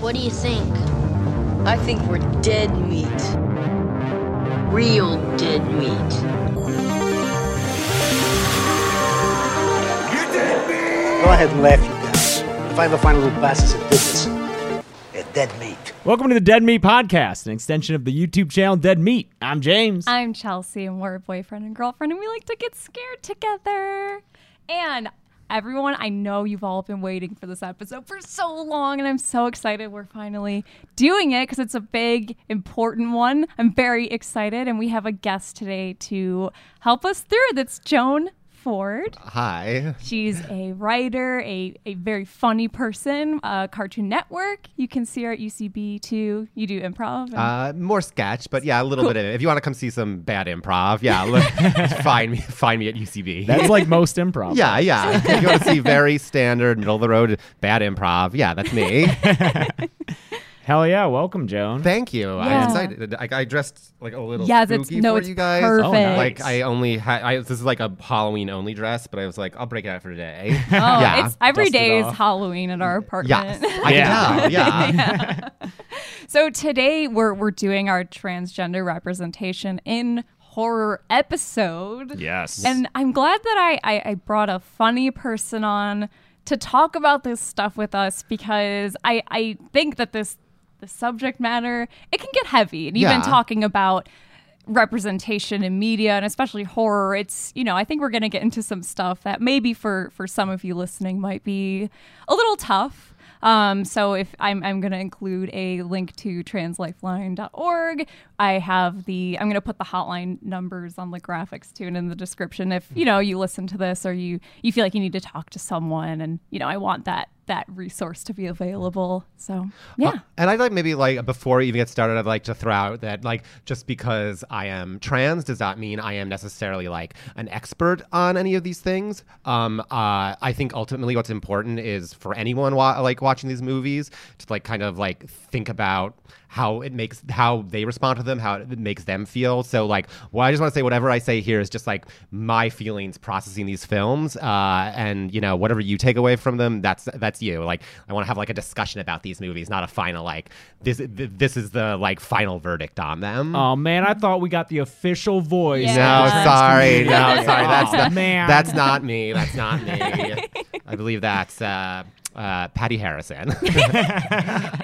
What do you think? I think we're dead meat. Real dead meat. Go ahead and laugh, you guys. If I ever find a little bastards that did this, they're dead meat. Welcome to the Dead Meat Podcast, an extension of the YouTube channel Dead Meat. I'm James. I'm Chelsea, and we're boyfriend and girlfriend, and we like to get scared together. And everyone, I know you've all been waiting for this episode for so long, and I'm so excited we're finally doing it because it's a big, important one. I'm very excited, and we have a guest today to help us through. That's Joan Ford. Hi. She's a writer, a, a very funny person, uh, Cartoon Network. You can see her at UCB too. You do improv. and- Uh, more sketch, but yeah, a little bit of it. If you want to come see some bad improv, yeah, look, find me, find me at UCB. That's like most improv. yeah, yeah. If you want to see very standard, middle of the road, bad improv, yeah, that's me. Hell yeah. Welcome, Joan. Thank you. Yeah. I'm excited. I, I dressed like a little Yes, it's- spooky no, for it's you guys. perfect. Oh, nice. Like I only had. I, this is like a Halloween only dress, but I was like, I'll break it out for today. Oh, yeah. it's every Dust day is. Halloween at our apartment. Yes, I Yeah. can tell. Yeah. so today we're we're doing our transgender representation in horror episode. Yes. And I'm glad that I, I, I brought a funny person on to talk about this stuff with us because I, I think that this the subject matter it can get heavy and even Yeah. talking about representation in media and especially horror it's you know i think we're going to get into some stuff that maybe for for some of you listening might be a little tough um, so if I'm, I'm going to include a link to translifeline.org, I have the, I'm going to put the hotline numbers on the graphics too and in the description. If, you know, you listen to this or you, you feel like you need to talk to someone and, you know, I want that, that resource to be available. So yeah. Uh, and I'd like maybe like before we even get started, I'd like to throw out that like just because I am trans does not mean I am necessarily like an expert on any of these things. Um, uh, I think ultimately what's important is for anyone wa- like watching these movies to like kind of like think about how it makes how they respond to them, how it makes them feel. So like, well, I just want to say whatever I say here is just like my feelings processing these films, uh, and you know whatever you take away from them, that's that's you. Like, I want to have like a discussion about these movies, not a final like this. This is the like final verdict on them. oh, man. I thought we got the official voice. Yeah. No, sorry, no, sorry. That's Oh, not, man. That's not me. That's not me. I believe that's uh, uh, Patti Harrison.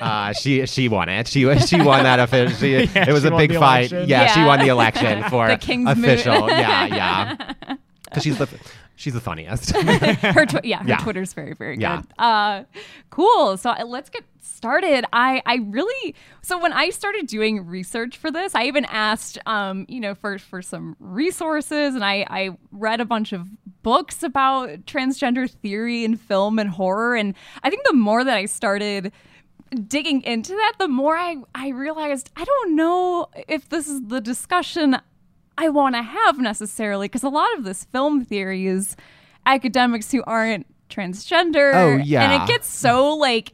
uh, she she won it. She she won that official. She, Yeah, it was she a big fight. election. Yeah, she won the election for The King's Moot. official. yeah, yeah. Because she's the she's the funniest. her tw- yeah, her Yeah. Twitter's very very Yeah. good. Uh, cool. So uh, let's get started. I I really so when I started doing research for this, I even asked um you know for for some resources, and I I read a bunch of books about transgender theory in film and horror, and I think the more that I started digging into that, the more I, I realized I don't know if this is the discussion I want to have necessarily, because a lot of this film theory is academics who aren't transgender. Oh, yeah. And it gets so like,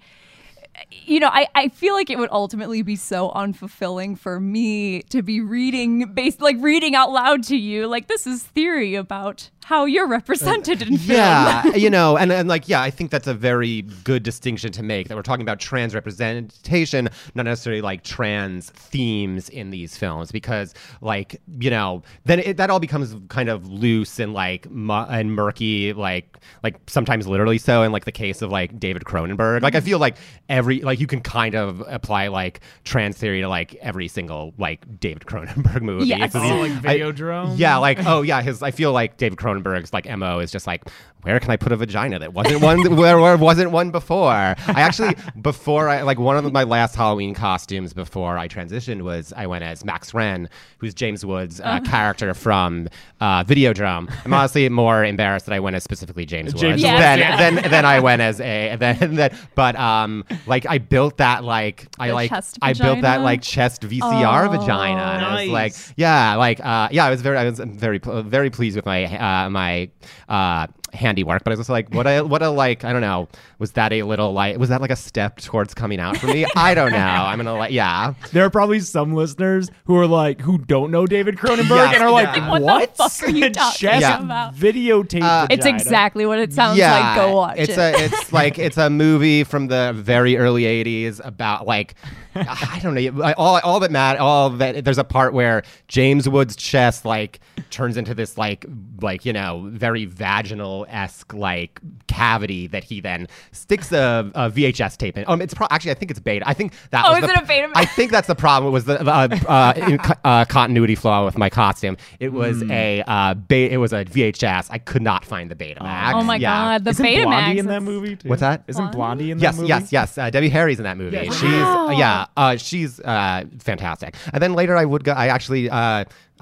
you know, I, I feel like it would ultimately be so unfulfilling for me to be reading based like reading out loud to you like this is theory about how you're represented in film. yeah, you know, and, and like, yeah, I think that's a very good distinction to make that we're talking about trans representation, not necessarily like trans themes in these films, because like, you know, then it, that all becomes kind of loose and like mu- and murky, like like sometimes literally so. In like the case of like David Cronenberg, like I feel like every like you can kind of apply like trans theory to like every single like David Cronenberg movie. Yes. It's- Oh, like I- Videodrome? yeah, like oh yeah, his. I feel like David Cronenberg's like mo is just like where can I put a vagina that wasn't one where, where wasn't one before. I actually before I like one of my last Halloween costumes before I transitioned was I went as Max Renn, who's James Woods' uh, character from uh, Videodrome. I'm honestly more embarrassed that I went as specifically James, James Woods Woods, than, yeah. than than I went as a then that. But um, like I built that like I The like chest I built that like chest VCR Oh. vagina. And I was like, yeah, like uh, yeah, I was very, I was very, very pleased with my uh, my uh, handiwork, but I was just like, what a what a like I don't know. Was that a little like was that like a step towards coming out for me? I don't know. I'm gonna like yeah. There are probably some listeners who are like who don't know David Cronenberg Yes, and are like, yeah. What "What? the fuck are you talking Chest about?" Videotape. Uh, It's exactly what it sounds yeah, like. Go watch it's it. a it's like it's a movie from the very early '80s about like I don't know all all that matter all that there's a part where James Wood's chest like turns into this like like you know very vaginal esque like cavity that he then sticks a, a VHS tape in. Um, it's pro- actually I think it's beta. I think that Oh, was is the, it a Betamax? I think that's the problem It was the uh, uh, in, uh, continuity flaw with my costume. It was Hmm. a uh, be- it was a VHS. I could not find the Betamax. oh my Yeah. god, the Isn't Betamax. Blondie in that movie too? What's that? Isn't Blondie in that Yes, movie? yes, yes. Uh, Debbie Harry's in that movie. Yeah, she's Wow. yeah, uh, she's uh, fantastic. And then later, I would go. I actually.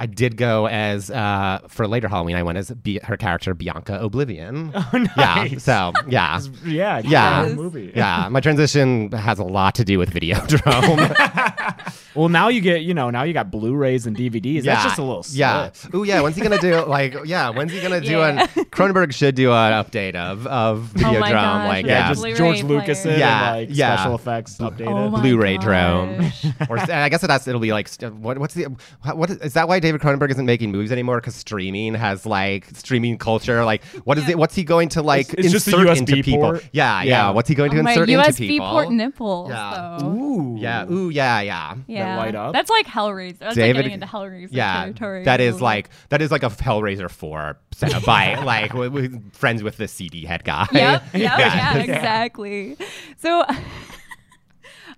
I did go as uh, for later Halloween. I went as be- her character Bianca O'Blivion. Oh, Yeah. So yeah, Yeah, Yeah. movie. yeah. My transition has a lot to do with Videodrome. Well, now you get, you know, now you got Blu-rays and DVDs. yeah, That's just a little yeah. Oh yeah. When's he gonna do like? Yeah. When's he gonna do Yeah. an? Cronenberg should do an update of of Oh my gosh, like Yeah, yeah, just Blu-ray George. Lucas it Yeah, and like yeah. special effects updated. Oh my Blu-ray gosh. drone, or I guess that's it'll be like what, what's the what, what is, is that why David Cronenberg isn't making movies anymore because streaming has like streaming culture like what is it what's he going to like It's- it's just insert USB into people yeah, yeah Yeah. what's he going to Oh my insert USB into people port nipples. Yeah. though. Ooh. yeah ooh yeah yeah Yeah, light up? That's like Hellraiser. That's David- like getting into Hellraiser yeah territory. that is like that is like a Hellraiser 4 set up by like with, with friends with the CD head guy. Yep. Yep. Yeah. yeah. Exactly. So.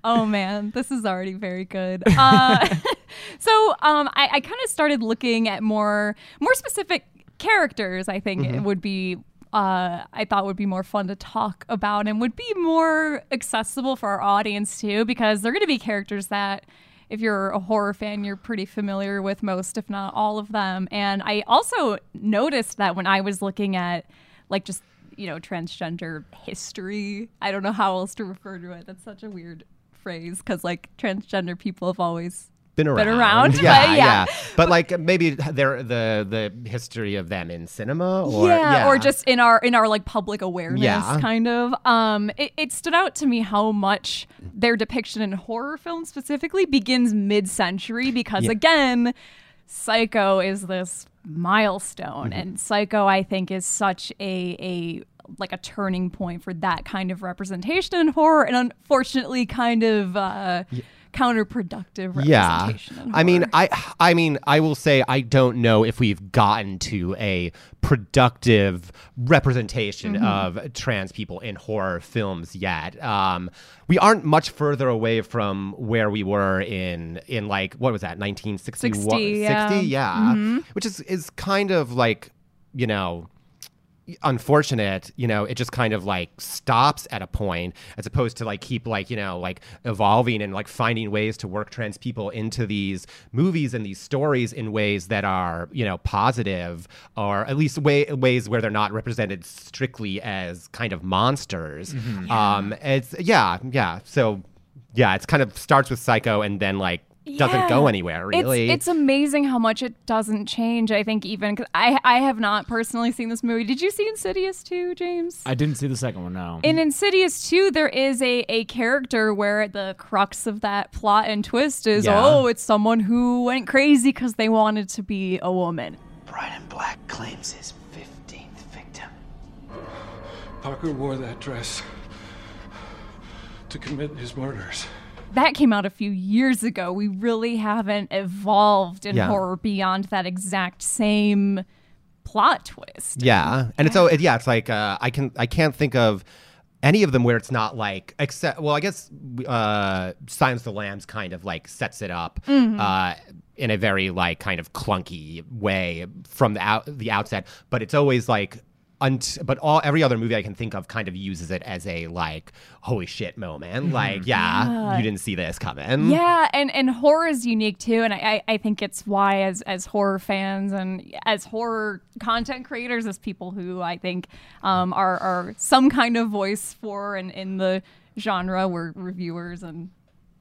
Oh man, this is already very good. Uh, so um, I, I kind of started looking at more more specific characters. I think Mm-hmm. it would be uh, I thought would be more fun to talk about and would be more accessible for our audience too, because they're going to be characters that. If you're a horror fan, you're pretty familiar with most, if not all of them. And I also noticed that when I was looking at, like, just you know, transgender history. I don't know how else to refer to it. That's such a weird phrase because like transgender people have always been around, around, yeah, but yeah. But like maybe they're the the history of them in cinema, or yeah, or just in our in our like public awareness Yeah. kind of um it, it stood out to me how much their depiction in horror films specifically begins mid-century because Yeah. again psycho is this milestone Mm-hmm. and psycho i think is such a a like a turning point for that kind of representation in horror and unfortunately kind of uh counterproductive yeah. representation in I mean. I I mean, I will say I don't know if we've gotten to a productive representation Mm-hmm. of trans people in horror films yet. Um, we aren't much further away from where we were in in like what was that 1961 60, yeah. 60? yeah. which is is kind of like you know unfortunate you know it just kind of like stops at a point as opposed to like keep like you know like evolving and like finding ways to work trans people into these movies and these stories in ways that are you know positive or at least way, ways where they're not represented strictly as kind of monsters. Um it's yeah yeah. So yeah it's kind of starts with psycho and then like doesn't go anywhere really It's, amazing how much it doesn't change. I think even because I I have not personally seen this movie. Did you see Insidious too, James? I didn't see the second one. No. in Insidious 2, there is a, a character where the crux of that plot and twist is Yeah. oh, it's someone who went crazy because they wanted to be a woman. Bride in Black claims his 15th victim. Parker wore that dress to commit his murders. That came out a few years ago. We really haven't evolved in Yeah. horror beyond that exact same plot twist. Yeah, and it's it, yeah, it's like uh, I can I can't think of any of them where it's not like except well I guess uh, Silence of the Lambs kind of like sets it up uh, in a very like kind of clunky way from the out the outset, but it's always like. Unt- but all every other movie I can think of kind of uses it as a like holy shit moment. Like, yeah, you didn't see this coming. Yeah, and, and horror is unique too, and I, I I think it's why as as horror fans and as horror content creators, as people who I think um, are are some kind of voice for and in the genre, we're reviewers and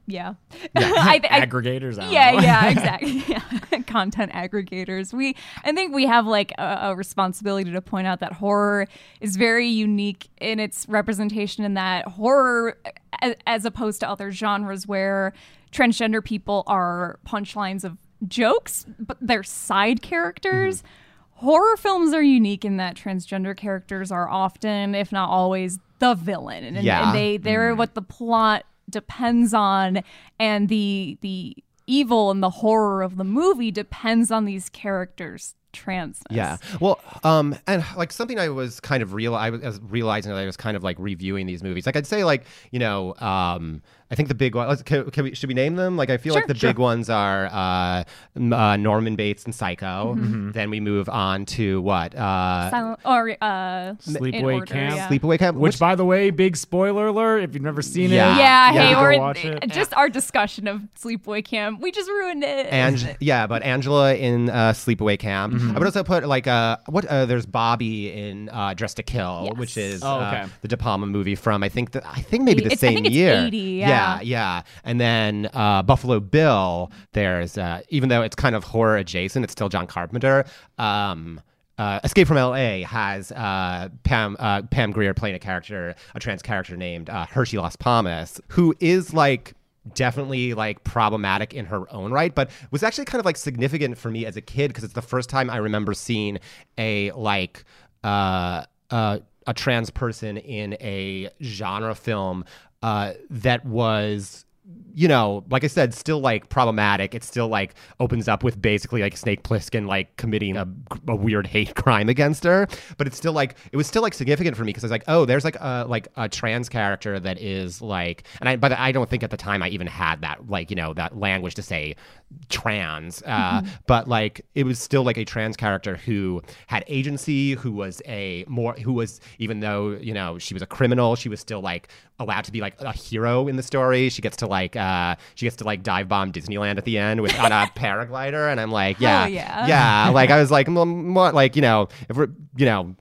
yeah. I, th- I- Aggregators. I yeah, yeah, exactly. Yeah. Content aggregators. We, I think we have like a, a responsibility to point out that horror is very unique in its representation. In that horror, as, as opposed to other genres where transgender people are punchlines of jokes, but they're side characters. Mm-hmm. Horror films are unique in that transgender characters are often, if not always, the villain, and, Yeah. and they they're what the plot depends on, and the the evil and the horror of the movie depends on these characters' transness. Yeah. Well, um, and like something I was kind of real, I was as realizing that I was kind of like reviewing these movies. Like I'd say, like you know, um, I think the big one. Can, can we, should we name them? Like I feel like the big ones are uh, uh, Norman Bates and Psycho. Mm-hmm. Then we move on to what? Uh, Silent, or uh, Sleepaway order, Camp. yeah. Sleepaway Camp. Which, by the way, big spoiler alert if you've never seen Yeah. it. Yeah, Yeah. hey, or watch it. just our discussion of Sleepaway Camp, we just ruined it. And yeah, but Angela in uh, Sleepaway Camp. Mm-hmm. I would also put like uh, what? Uh, there's Bobby in uh, Dressed to Kill, Yes. which is Oh, uh, okay. the De Palma movie from I think the, I think maybe the It's- I same think it's year. 80, yeah. yeah, yeah. Yeah. And then uh, Buffalo Bill. There's uh, even though it's kind of horror adjacent, it's still John Carpenter. Um, uh, Escape from L.A. has uh, Pam uh, Pam Grier playing a character, a trans character named uh, Hershe Las Palmas, who is like definitely like problematic in her own right, but was actually kind of like significant for me as a kid because it's the first time I remember seeing a like uh, uh, a trans person in a genre film uh, that was you know, like I said, still like problematic. It still like opens up with basically like Snake Plissken like committing a, a weird hate crime against her. But it's still like it was still like significant for me because I was like, oh, there's like a like a trans character that is like, and I but I don't think at the time I even had that like you know that language to say trans. Uh, But like it was still like a trans character who had agency, who was a more who was even though you know she was a criminal, she was still like allowed to be like a hero in the story. She gets to like uh she gets to like dive bomb Disneyland at the end with on a paraglider, and I'm like, yeah, Hell yeah. yeah. Like I was like, like you know, if we're you know.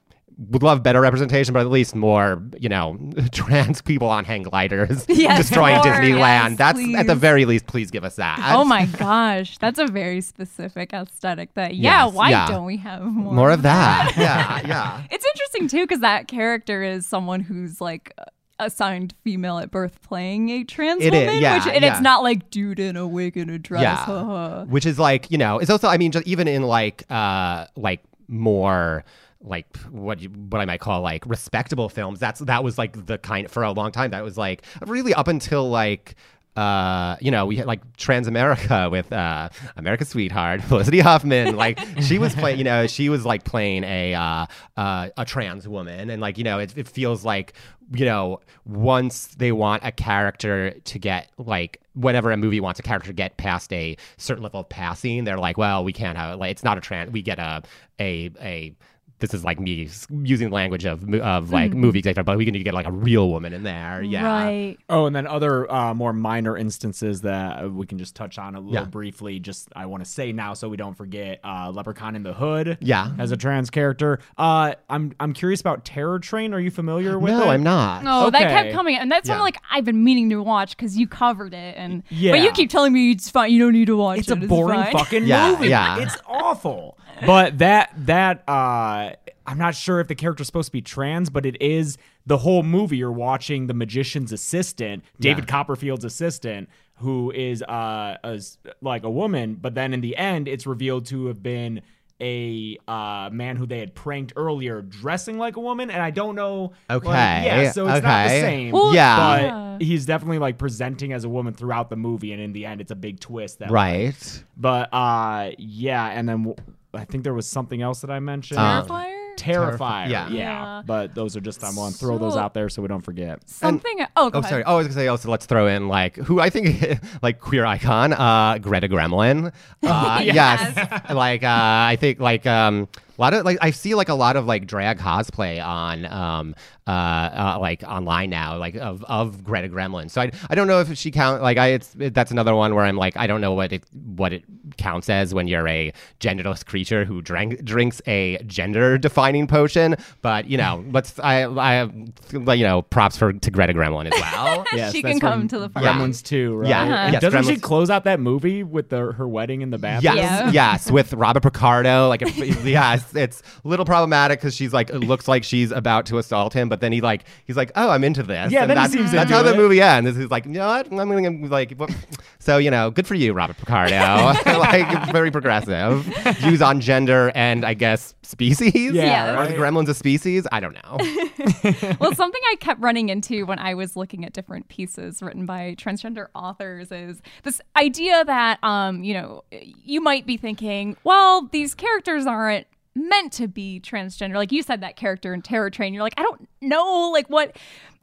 Would love better representation, but at least more, you know, trans people on hang gliders Yes, destroying more, Disneyland. yes, That's at the very least. Please give us that. Oh my gosh, that's a very specific aesthetic. That yeah, Yes, why yeah. don't we have more? More of that. yeah, yeah. It's interesting too because that character is someone who's like assigned female at birth, playing a trans It is, woman, yeah, which and yeah. it's not like dude in a wig and a dress. Yeah. Which is like, you know, it's also I mean just even in like uh like more like what you, what I might call like respectable films. That's that was like the kind for a long time that was like really up until like uh, you know, we had like Transamerica with uh, America's Sweetheart, Felicity Huffman. Like she was playing, you know, she was like playing a uh, uh, a trans woman, and like you know, it, it feels like you know, once they want a character to get like whenever a movie wants a character to get past a certain level of passing, they're like, well, we can't have like it's not a trans. We get a a a this is like me using the language of of like movie executive, but we need to get like a real woman in there. Yeah. Right. Oh, and then other uh, more minor instances that uh, we can just touch on a little Yeah. briefly. Just I want to say now, so we don't forget. Uh, Leprechaun in the Hood. Yeah. as a trans character. Uh, I'm I'm curious about Terror Train. Are you familiar with it? No, I'm not. Oh, that kept coming, and that's Yeah. one like I've been meaning to watch because you covered it, and but you keep telling me it's fine. You don't need to watch it. It's it. a boring fine. fucking Yeah, movie. yeah. It's awful. But that that uh I'm not sure if the character's supposed to be trans, but it is the whole movie. You're watching the magician's assistant, David Copperfield's assistant, who is uh as like a woman, but then in the end it's revealed to have been a uh, man who they had pranked earlier dressing like a woman. And I don't know like, Okay, yeah so it's not the same. Well, Yeah. but he's definitely like presenting as a woman throughout the movie. And in the end it's a big twist that Right. but uh, yeah, and then w- I think there was something else that I mentioned. Um, Terrifier? Terrifier. yeah. yeah. Yeah. But those are just I want to throw those out there so we don't forget. Something. oh, go Oh, ahead. sorry. Oh, I was gonna say also let's throw in like who I think like queer icon, uh, Greta Gremlin. Uh, yes. Like uh, I think like um, a lot of like I see like a lot of like drag cosplay on um uh, uh like online now like of of Greta Gremlin. So I I don't know if she count like I it's it, that's another one where I'm like I don't know what it what it counts as when you're a genderless creature who drank drinks a gender defining potion. But you know, let's I I you know props for to Greta Gremlin as well. Yes, She can come to the front. Gremlins too, right? Yeah. Uh-huh. Yes, Doesn't she close out that movie with the, her wedding in the bathroom? Yes, Yeah. yes, with Robert Picardo. Like, it, yeah, it's, it's a little problematic because she's like, it looks like she's about to assault him, but then he like, he's like, oh, I'm into this. Yeah, and then he that's, seems that's into how the movie ends. He's like, you know what? I'm gonna like, what? so you know, good for you, Robert Picardo. like, very progressive. Views on gender and I guess species. Yeah, Are the gremlins a species? I don't know. well, something I kept running into when I was looking at different pieces written by transgender authors is this idea that, um, you know, you might be thinking, well, these characters aren't meant to be transgender. Like you said, that character in Terror Train, you're like, I don't know, like what.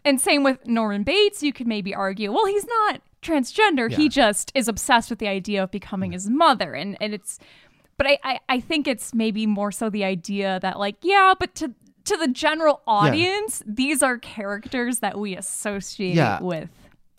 And same with Norman Bates, you could maybe argue, well, he's not transgender. He just is obsessed with the idea of becoming his mother. And, and it's, but I, I, I think it's maybe more so the idea that like yeah but to to the general audience these are characters that we associate Yeah. with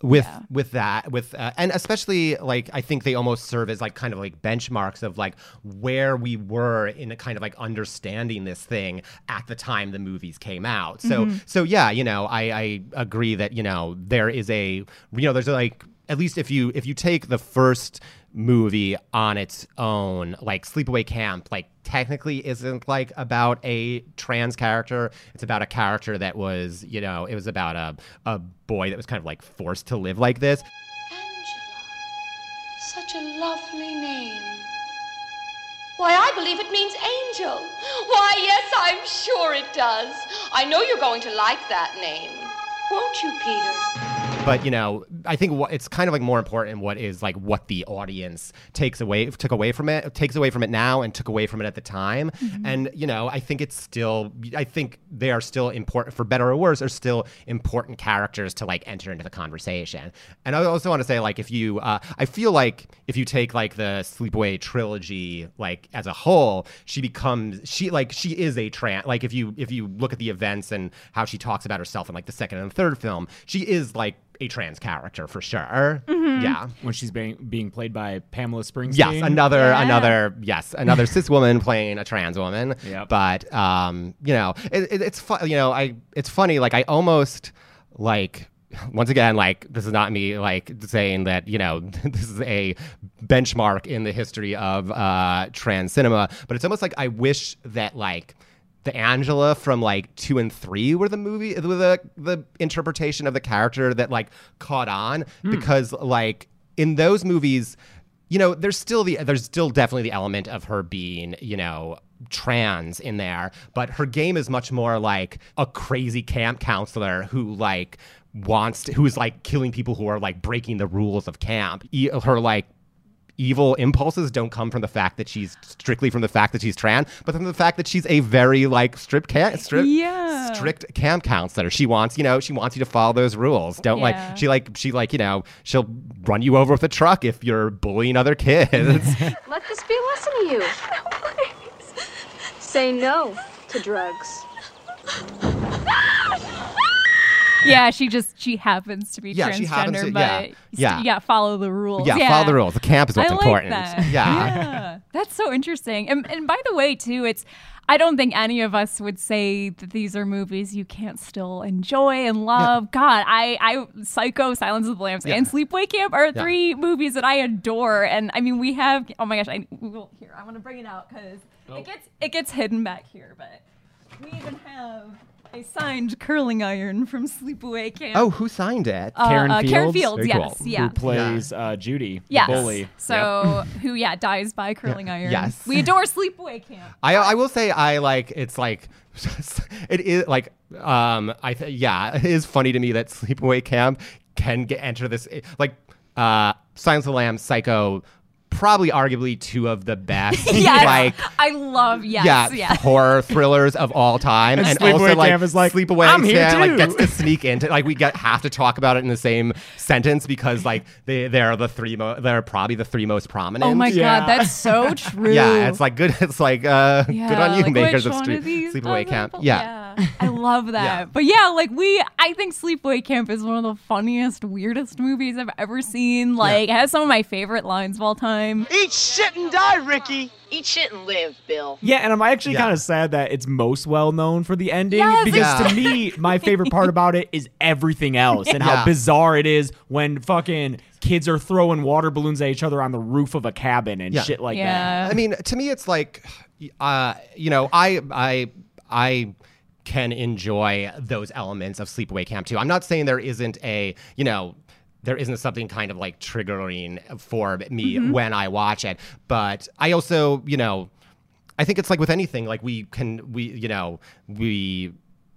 with with that with uh, and especially like i think they almost serve as like kind of like benchmarks of like where we were in a kind of like understanding this thing at the time the movies came out. So so yeah you know i i agree that you know there is a you know there's a, like at least if you if you take the first movie on its own like sleepaway camp like technically isn't like about a trans character it's about a character that was you know it was about a a boy that was kind of like forced to live like this Angela. Such a lovely name. Why, I believe it means angel. Why, yes, I'm sure it does. I know you're going to like that name. Won't you, Peter? But you know i think what it's kind of like more important what is like what the audience takes away took away from it takes away from it now and took away from it at the time. And you know i think it's still i think they are still important for better or worse are still important characters to like enter into the conversation. And i also want to say like if you uh, i feel like if you take like the sleepaway trilogy like as a whole she becomes she like she is a trans like if you if you look at the events and how she talks about herself in like the second and third film she is like a trans character for sure yeah When she's being being played by Pamela Springsteen. Yes, another Yeah. another yes, another cis woman playing a trans woman. Yep. But um, you know, it, it, it's fun. You know, I it's funny. Like I almost like once again like this is not me like saying that you know this is a benchmark in the history of uh, trans cinema, but it's almost like I wish that like the Angela from like two and three were the movie the the interpretation of the character that like caught on hmm. because like in those movies you know there's still the there's still definitely the element of her being you know trans in there but her game is much more like a crazy camp counselor who like wants to, who's like killing people who are like breaking the rules of camp. Her like evil impulses don't come from the fact that she's strictly from the fact that she's trans, but from the fact that she's a very like strict camp, strict, Yeah. strict camp counselor. She wants, you know, she wants you to follow those rules. Don't Yeah. like she like she like you know she'll run you over with a truck if you're bullying other kids. Let this be a lesson to you. Say no to drugs. Yeah she just she happens to be Yeah, transgender she happens to- but yeah, you yeah. st- yeah follow the rules yeah, follow the rules. The camp is what's I like important. that. Yeah. yeah that's so interesting and, and by the way too it's I don't think any of us would say that these are movies you can't still enjoy and love. God, I, I, Psycho, Silence of the Lambs, Yeah. and Sleepaway Camp are Yeah. three movies that I adore. And I mean, we have. Oh my gosh, I well, here I want to bring it out because it gets it gets hidden back here, but we even have a signed curling iron from Sleepaway Camp. Oh, who signed it? Uh, Karen uh, Karen Fields? Fields, Very yes, cool. yeah. Who plays uh, Judy, the bully. So who, yeah, dies by curling iron. Yes. We adore Sleepaway Camp. I I will say I like it's like it is like um I th- yeah it is funny to me that Sleepaway Camp can get enter this like uh Silence of the Lambs Psycho probably arguably two of the best Yes. like I love yes, yeah, yeah. horror thrillers of all time, And and, also like Camp is like, Sleepaway "I'm here Camp, like gets to sneak into like we get have to talk about it in the same sentence because like they they're the three mo- they're probably the three most prominent. Oh my Yeah. god, that's so true. Yeah, it's like good. It's like uh, good on you, like, makers of Street Sleepaway other Camp. Yeah. yeah. I love that. Yeah. But yeah, like we, I think Sleepaway Camp is one of the funniest, weirdest movies I've ever seen. Like, it has some of my favorite lines of all time. Eat shit and die, Ricky. Eat shit and live, Bill. Yeah, and I'm actually Yeah. kind of sad that it's most well known for the ending Yes, because Yeah. to me, my favorite part about it is everything else and how bizarre it is when fucking kids are throwing water balloons at each other on the roof of a cabin and Yeah. shit like that. yeah. I mean, to me, it's like, uh, you know, I, I, I can enjoy those elements of Sleepaway Camp too. I'm not saying there isn't a, you know, there isn't something kind of like triggering for me mm-hmm. when I watch it, but I also, you know, I think it's like with anything, like we can, we, you know, we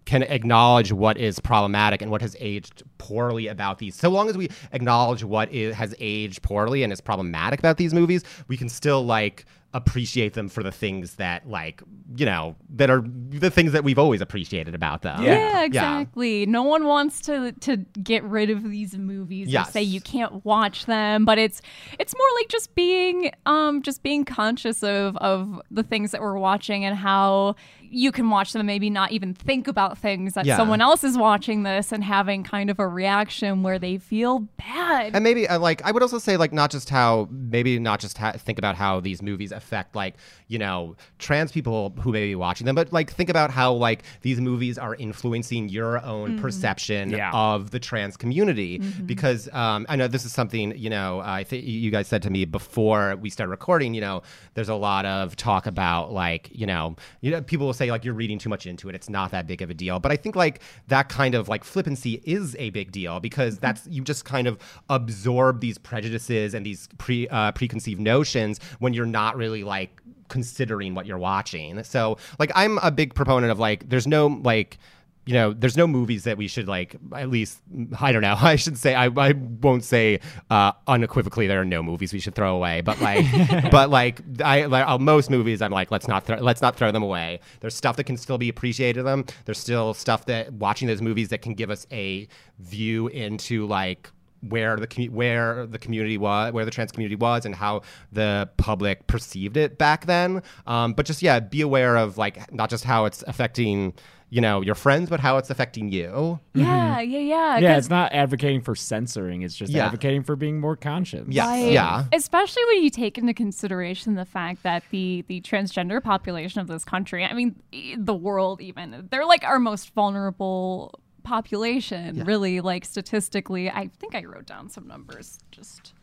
can acknowledge what is problematic and what has aged poorly about these. So long as we acknowledge what is, has aged poorly and is problematic about these movies, we can still like appreciate them for the things that like, you know, that are the things that we've always appreciated about them. Yeah, exactly. No one wants to to get rid of these movies Yes. or say you can't watch them, but it's it's more like just being um just being conscious of of the things that we're watching and how you can watch them and maybe not even think about things that Yeah. someone else is watching this and having kind of a reaction where they feel bad. And maybe uh, like I would also say like not just how maybe not just ha- think about how these movies affect like you know trans people who may be watching them, but like think about how like these movies are influencing your own perception Yeah. of the trans community because um, I know this is something you know I think you guys said to me before we started recording. You know, there's a lot of talk about like you know you know people will say like you're reading too much into it. It's not that big of a deal, but I think like that kind of like flippancy is a big deal because that's you just kind of absorb these prejudices and these pre uh, preconceived notions when you're not really like considering what you're watching. So like I'm a big proponent of like there's no like you know, there's no movies that we should like. At least I don't know. I should say I, I won't say uh, unequivocally there are no movies we should throw away. But like, but like I like uh, most movies, I'm like let's not throw, let's not throw them away. There's stuff that can still be appreciated. Them. There's still stuff that watching those movies that can give us a view into like where the commu- where the community was, where the trans community was, and how the public perceived it back then. Um, but just yeah, be aware of like not just how it's affecting you know your friends, but how it's affecting you. yeah, yeah, yeah. Yeah, 'cause- it's not advocating for censoring. It's just Yeah. advocating for being more conscious. Yes, Right. yeah. Especially when you take into consideration the fact that the the transgender population of this country, I mean, e- the world even, they're like our most vulnerable population, really, like statistically. I think I wrote down some numbers just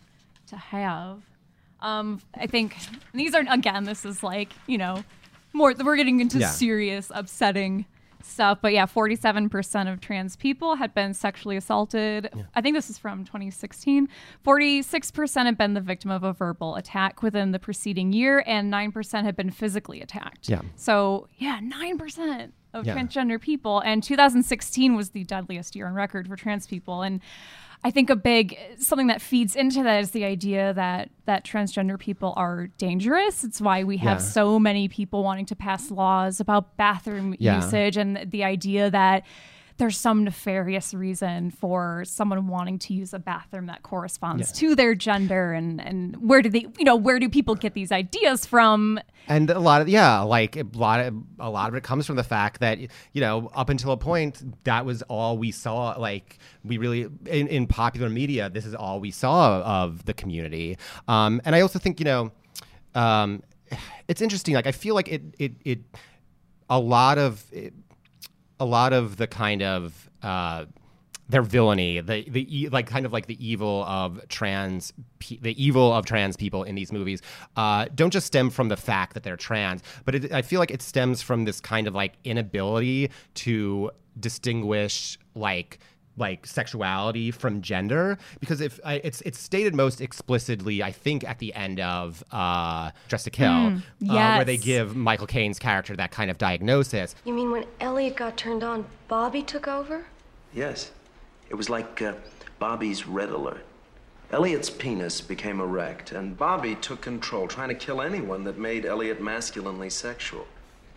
to have. Um, I think these are again, this is like, you know, more we're getting into Yeah. serious, upsetting stuff. But yeah, 47% of trans people had been sexually assaulted. I think this is from 2016. 46% had been the victim of a verbal attack within the preceding year, and 9% had been physically attacked. Yeah. So yeah, 9% of Yeah. transgender people. And 2016 was the deadliest year on record for trans people. And I think a big something that feeds into that is the idea that that transgender people are dangerous. It's why we have Yeah. so many people wanting to pass laws about bathroom Yeah. usage and the idea that there's some nefarious reason for someone wanting to use a bathroom that corresponds to their gender and and where do they you know where do people get these ideas from And a lot of yeah, like a lot of a lot of it comes from the fact that you know up until a point that was all we saw. Like we really in, in popular media, this is all we saw of the community. Um, and I also think you know, um, it's interesting. Like I feel like it it it a lot of it, a lot of the kind of uh, their villainy, the the like kind of like the evil of trans, the evil of trans people in these movies, uh, don't just stem from the fact that they're trans, but it, I feel like it stems from this kind of like inability to distinguish like like sexuality from gender because if I, it's it's stated most explicitly I think at the end of uh Dressed to Kill uh, where they give Michael Caine's character that kind of diagnosis You mean when Elliot got turned on, Bobby took over? Yes. It was like uh, Bobby's red alert. Elliot's penis became erect, and Bobby took control, trying to kill anyone that made Elliot masculinely sexual.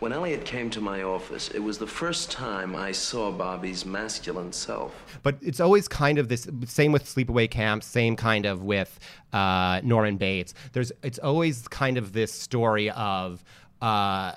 When Elliot came to my office, it was the first time I saw Bobby's masculine self. but it's always kind of this same with sleepaway camp same kind of with uh, norman bates there's it's always kind of this story of uh,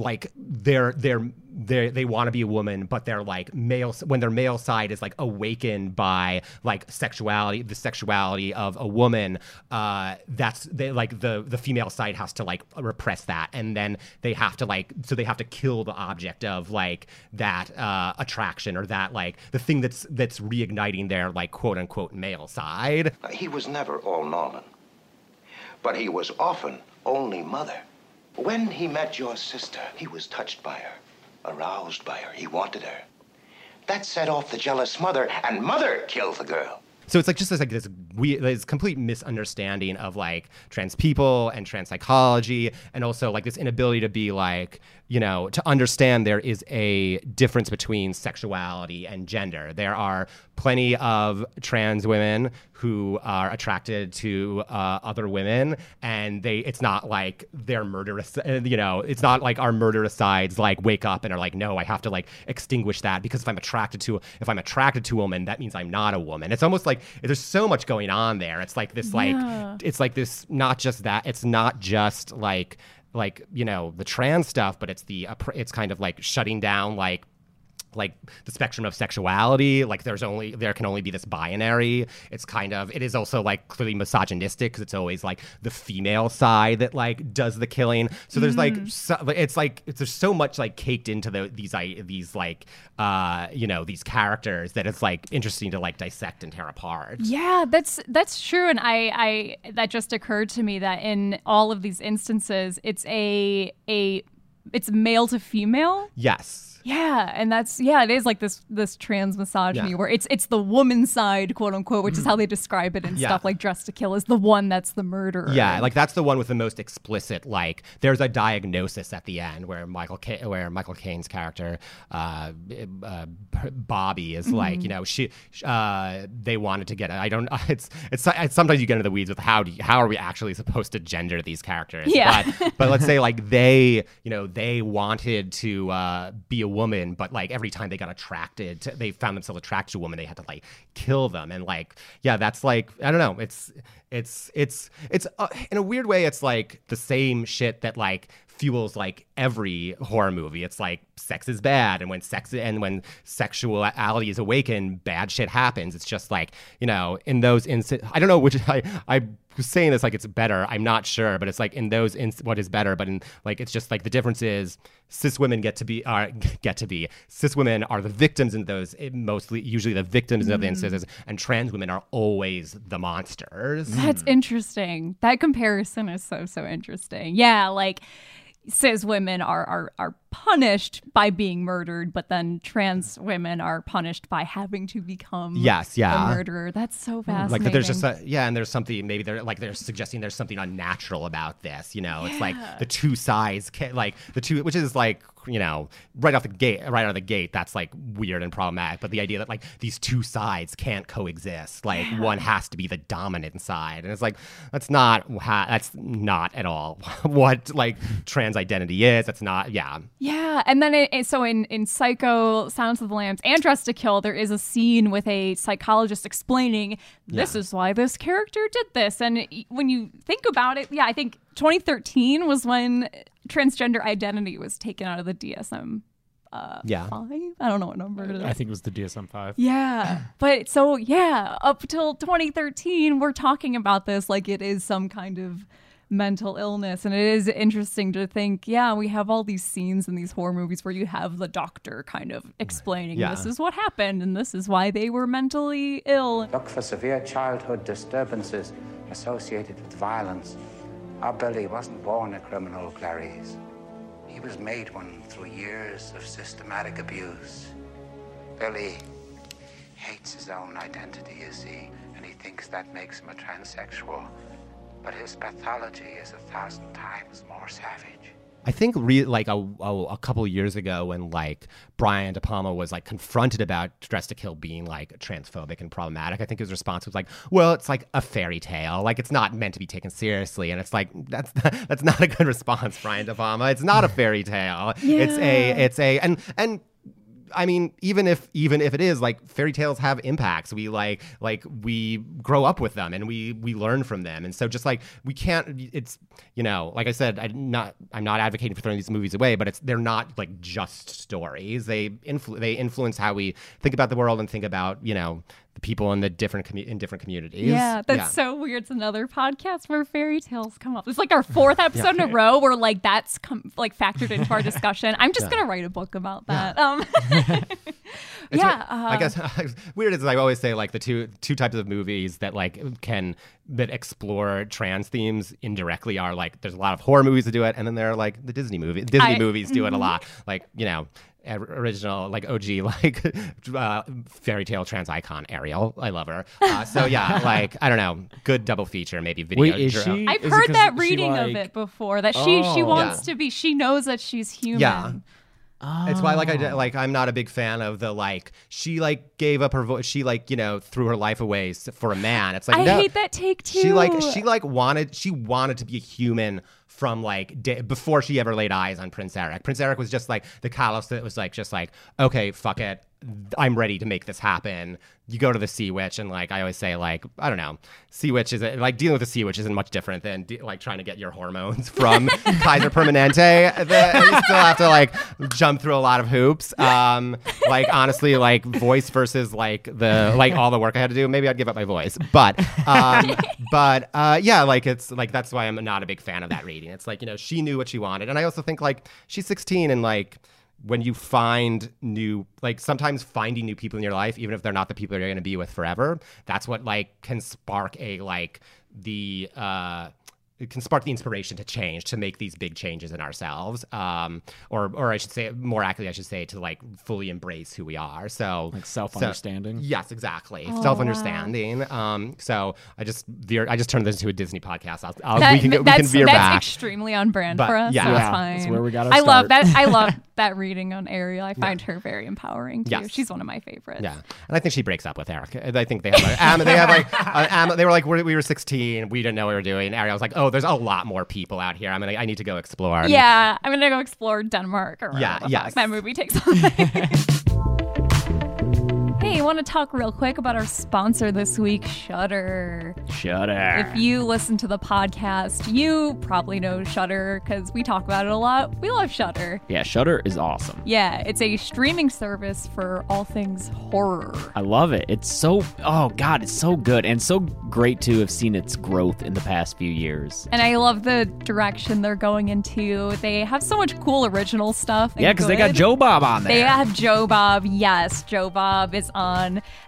like they're they're they they want to be a woman, but they're like male when their male side is like awakened by like sexuality, the sexuality of a woman. Uh, that's they like the the female side has to like repress that, and then they have to like so they have to kill the object of like that uh, attraction or that like the thing that's that's reigniting their like quote unquote male side. He was never all Norman, but he was often only mother. When he met your sister, he was touched by her, aroused by her. He wanted her. That set off the jealous mother, and mother killed the girl. So it's like just this like this weird, this complete misunderstanding of like trans people and trans psychology, and also like this inability to be like you know to understand there is a difference between sexuality and gender. There are plenty of trans women who are attracted to uh, other women, and they it's not like they're murderous. uh, You know, it's not like our murderous sides like wake up and are like, no, I have to like extinguish that because if I'm attracted to if I'm attracted to a woman, that means I'm not a woman. It's almost like there's so much going on there. It's like this like it's like this not just that it's not just like like you know the trans stuff but it's the it's kind of like shutting down like like the spectrum of sexuality like there's only there can only be this binary. It's kind of it is also like clearly misogynistic because it's always like the female side that like does the killing. So there's like so, it's like it's, there's so much like caked into the these i these like uh you know these characters that it's like interesting to like dissect and tear apart. Yeah, that's that's true, and I, I that just occurred to me that in all of these instances, it's a a it's male to female. yes Yeah, and that's yeah, it is like this this trans misogyny Yeah. where it's it's the woman's side, quote unquote, which is how they describe it and Yeah. stuff like Dressed to Kill, is the one that's the murderer. Yeah, like that's the one with the most explicit. Like, there's a diagnosis at the end where Michael, Ca- where Michael Caine's character, uh, uh, Bobby, is like, Mhm. you know, she, uh, they wanted to get. I don't. It's, it's it's sometimes you get into the weeds with how do you, how are we actually supposed to gender these characters? Yeah. But, but let's say like they, you know, they wanted to uh, be a woman, but like every time they got attracted, to, they found themselves attracted to a woman, they had to like kill them, and like yeah, that's like I don't know, it's it's it's it's uh, in a weird way, it's like the same shit that like fuels like every horror movie. It's like sex is bad, and when sex and when sexuality is awakened, bad shit happens. It's just like you know, in those instances, I don't know which I I saying this like it's better. I'm not sure, but it's like in those inst- what is better, but in like it's just like the difference is cis women get to be are get to be cis women are the victims in those it mostly usually the victims of the Mm. instances, and trans women are always the monsters. That's interesting. That comparison is so so interesting. Yeah, like cis women are are are punished by being murdered, but then trans women are punished by having to become Yes, yeah. a murderer. That's so fascinating. Like that there's just a, yeah, and there's something maybe they're like they're suggesting there's something unnatural about this. You know, it's like the two sides, like the two, which is like you know right off the gate, right out of the gate, that's like weird and problematic. But the idea that like these two sides can't coexist, like Yeah. one has to be the dominant side, and it's like that's not ha- that's not at all what like trans identity is. That's not yeah. Yeah, and then it, it- so in in Psycho, Silence of the Lambs, and Dressed to Kill, there is a scene with a psychologist explaining this Yeah. is why this character did this. And when you think about it, yeah, I think 2013 was when transgender identity was taken out of the DSM. Uh, Yeah. five. I don't know what number it is. I think it was the DSM five. Yeah. But so, yeah, up till 2013, we're talking about this like it is some kind of mental illness. And it is interesting to think, yeah, we have all these scenes in these horror movies where you have the doctor kind of explaining Yeah. this is what happened and this is why they were mentally ill. Look for severe childhood disturbances associated with violence. Our Billy wasn't born a criminal, Clarice. He was made one through years of systematic abuse. Billy hates his own identity, you see, and he thinks that makes him a transsexual. But his pathology is a thousand times more savage. I think re- like a, a, a couple years ago when like Brian De Palma was like confronted about Dressed to Kill being like transphobic and problematic, I think his response was like, "Well, it's like a fairy tale. Like it's not meant to be taken seriously." And it's like that's that's not a good response, Brian De Palma. It's not a fairy tale. Yeah. It's a it's a and and I mean, even if even if it is like fairy tales have impacts, we like like we grow up with them and we we learn from them, and so just like we can't. It's you know, like I said, I'm not I'm not advocating for throwing these movies away, but it's they're not like just stories. They influ- they influence how we think about the world and think about you know people in the different commu- in different communities. Yeah, that's so weird. It's another podcast where fairy tales come up. It's like our fourth episode in a row where like that's come like factored into our discussion. I'm just Yeah. gonna write a book about that. Um, yeah, weird- I uh, guess weird is I always say like the two two types of movies that like can that explore trans themes indirectly are like there's a lot of horror movies that do it, and then there are like the Disney movie Disney I- movies do it a mhm. lot, like you know. Or- Original, like OG, like uh, fairy tale trans icon Ariel. I love her. Uh, so yeah, like I don't know, good double feature, maybe video. Wait, is dra- she- I've Is it heard 'cause that she, reading of it before. That she she Oh. wants Yeah. to be. She knows that she's human. Yeah. It's why, like, I Oh. like I'm not a big fan of the like she like gave up her voice. She like you know threw her life away for a man. It's like I no. hate that take too. She like she like wanted she wanted to be a human from like day, before she ever laid eyes on Prince Eric. Prince Eric was just like the callous that was like just like okay fuck it. I'm ready to make this happen. You go to the Sea Witch, and like I always say, like I don't know, Sea Witch is like dealing with the Sea Witch isn't much different than de- like trying to get your hormones from Kaiser Permanente. The, you still have to like jump through a lot of hoops. Um, like honestly, like voice versus like the like all the work I had to do. Maybe I'd give up my voice, but um, but uh, yeah, like it's like that's why I'm not a big fan of that reading. It's like you know she knew what she wanted, and I also think like she's 16 and like when you find new like sometimes finding new people in your life even if they're not the people you're going to be with forever that's what like can spark a like the uh it can spark the inspiration to change to make these big changes in ourselves um or or i should say more accurately i should say to like fully embrace who we are so Like self-understanding? so- yes exactly Oh, self-understanding um so i just veer i just turned this into a disney podcast I'll, I'll, That- we can, we can veer that's back extremely on brand But, for us. yeah. so Yeah, it's that's where we gotta I love that. I love that reading on Ariel. I find her very empowering too. Yes. She's one of my favorites. Yeah, and I think she breaks up with Eric. I think they have like, am, they have like uh, they were like we're, we were 16, we didn't know what we were doing. Ariel was like, oh, there's a lot more people out here. I'm gonna I need to go explore. Yeah, I'm gonna go explore Denmark or Yeah, yes. that movie takes place. Hey, I want to talk real quick about our sponsor this week, Shudder. Shudder. If you listen to the podcast, you probably know Shudder because we talk about it a lot. We love Shudder. yeah, Shudder is awesome. Yeah, it's a streaming service for all things horror. I love it. It's so oh god, it's so good and so great to have seen its growth in the past few years. And I love the direction they're going into. They have so much cool original stuff. Yeah, because they got. Joe Bob on there. They have Joe Bob. Yes, Joe Bob is on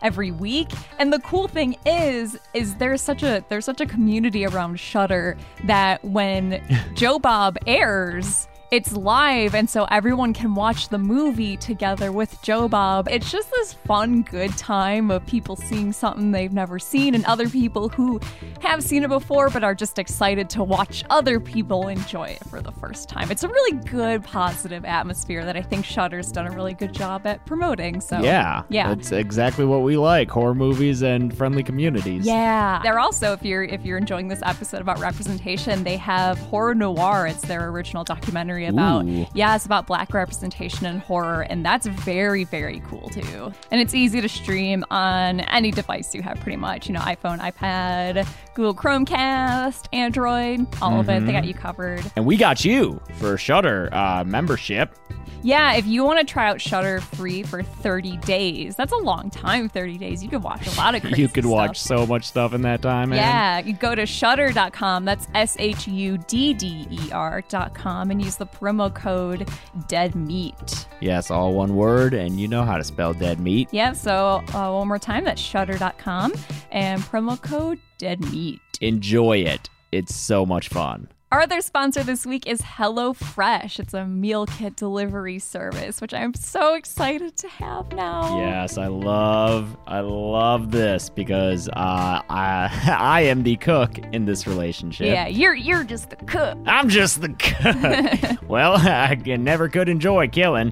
every week. And the cool thing is is there's such a there's such a community around Shudder that when Joe Bob airs it's live, and so everyone can watch the movie together with Joe Bob. It's just this fun, good time of people seeing something they've never seen, and other people who have seen it before but are just excited to watch other people enjoy it for the first time. It's a really good, positive atmosphere that I think Shudder's done a really good job at promoting. So yeah, yeah. That's exactly what we like: horror movies and friendly communities. Yeah. They're also if you're if you're enjoying this episode about representation, they have Horror Noir. It's their original documentary about Ooh. yeah, it's about black representation in horror and that's very very cool too. And it's easy to stream on any device you have pretty much, you know, iPhone, iPad, Google Chromecast, Android, all of it. They got you covered. And we got you for Shudder uh, membership. Yeah, if you want to try out Shudder free for 30 days, that's a long time, 30 days. You could watch a lot of crazy you could stuff. watch so much stuff in that time, man. Yeah, you go to shudder.com, that's S H U D D E R.com, and use the promo code Dead Meat. Yes, all one word, and you know how to spell dead meat. Yeah, so uh, one more time, that's shudder.com and promo code Dead Meat. Enjoy it. It's so much fun. Our other sponsor this week is HelloFresh. It's a meal kit delivery service, which I'm so excited to have now. Yes, I love, I love this because uh, I, I am the cook in this relationship. Yeah, you're you're just the cook. I'm just the cook. well, I never could enjoy killing,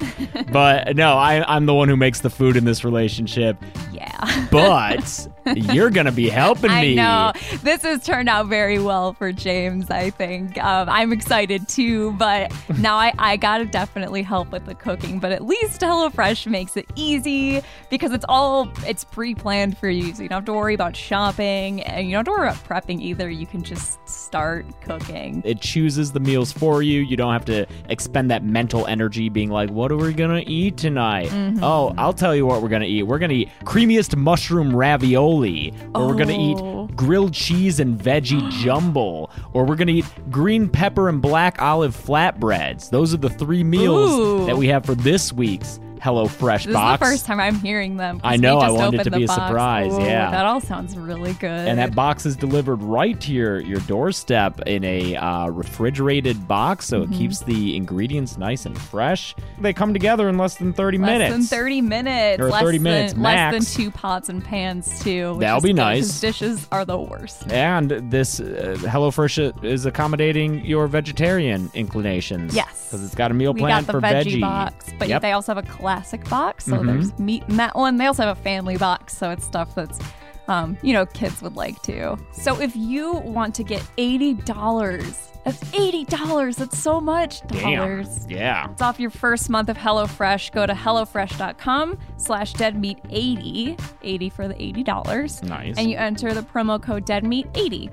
but no, I, I'm the one who makes the food in this relationship. Yeah. But You're gonna be helping I me. know this has turned out very well for James. I think um, I'm excited too, but now I, I gotta definitely help with the cooking. But at least HelloFresh makes it easy because it's all it's pre-planned for you, so you don't have to worry about shopping and you don't have to worry about prepping either. You can just start cooking. It chooses the meals for you. You don't have to expend that mental energy being like, what are we going to eat tonight? Mhm. Oh, I'll tell you what we're going to eat. We're going to eat creamiest mushroom ravioli, or we're going to Oh. eat grilled cheese and veggie jumble, or we're going to eat green pepper and black olive flatbreads. Those are the three meals Ooh. that we have for this week's HelloFresh This box. is the first time I'm hearing them. I know, I wanted it to be a box. surprise, Ooh, yeah. that all sounds really good. And that box is delivered right to your, your doorstep in a uh, refrigerated box, so Mhm. it keeps the ingredients nice and fresh. They come together in less than 30 Less minutes. Less than 30 minutes. Or less 30 than, minutes Less than two pots and pans, too. which That'll is be nice. Dishes are the worst. And this uh, HelloFresh is accommodating your vegetarian inclinations. Yes. Because it's got a meal we plan for veggie, box, but Yep. they also have a classic box. So Mhm. there's meat in that one. They also have a family box, so it's stuff that's, um, you know, kids would like to. So if you want to get eighty dollars, that's eighty dollars. That's so much Damn. dollars. Yeah. It's off your first month of HelloFresh. Go to HelloFresh.com slash deadmeat80, 80 for the $80. Nice. And you enter the promo code deadmeat80.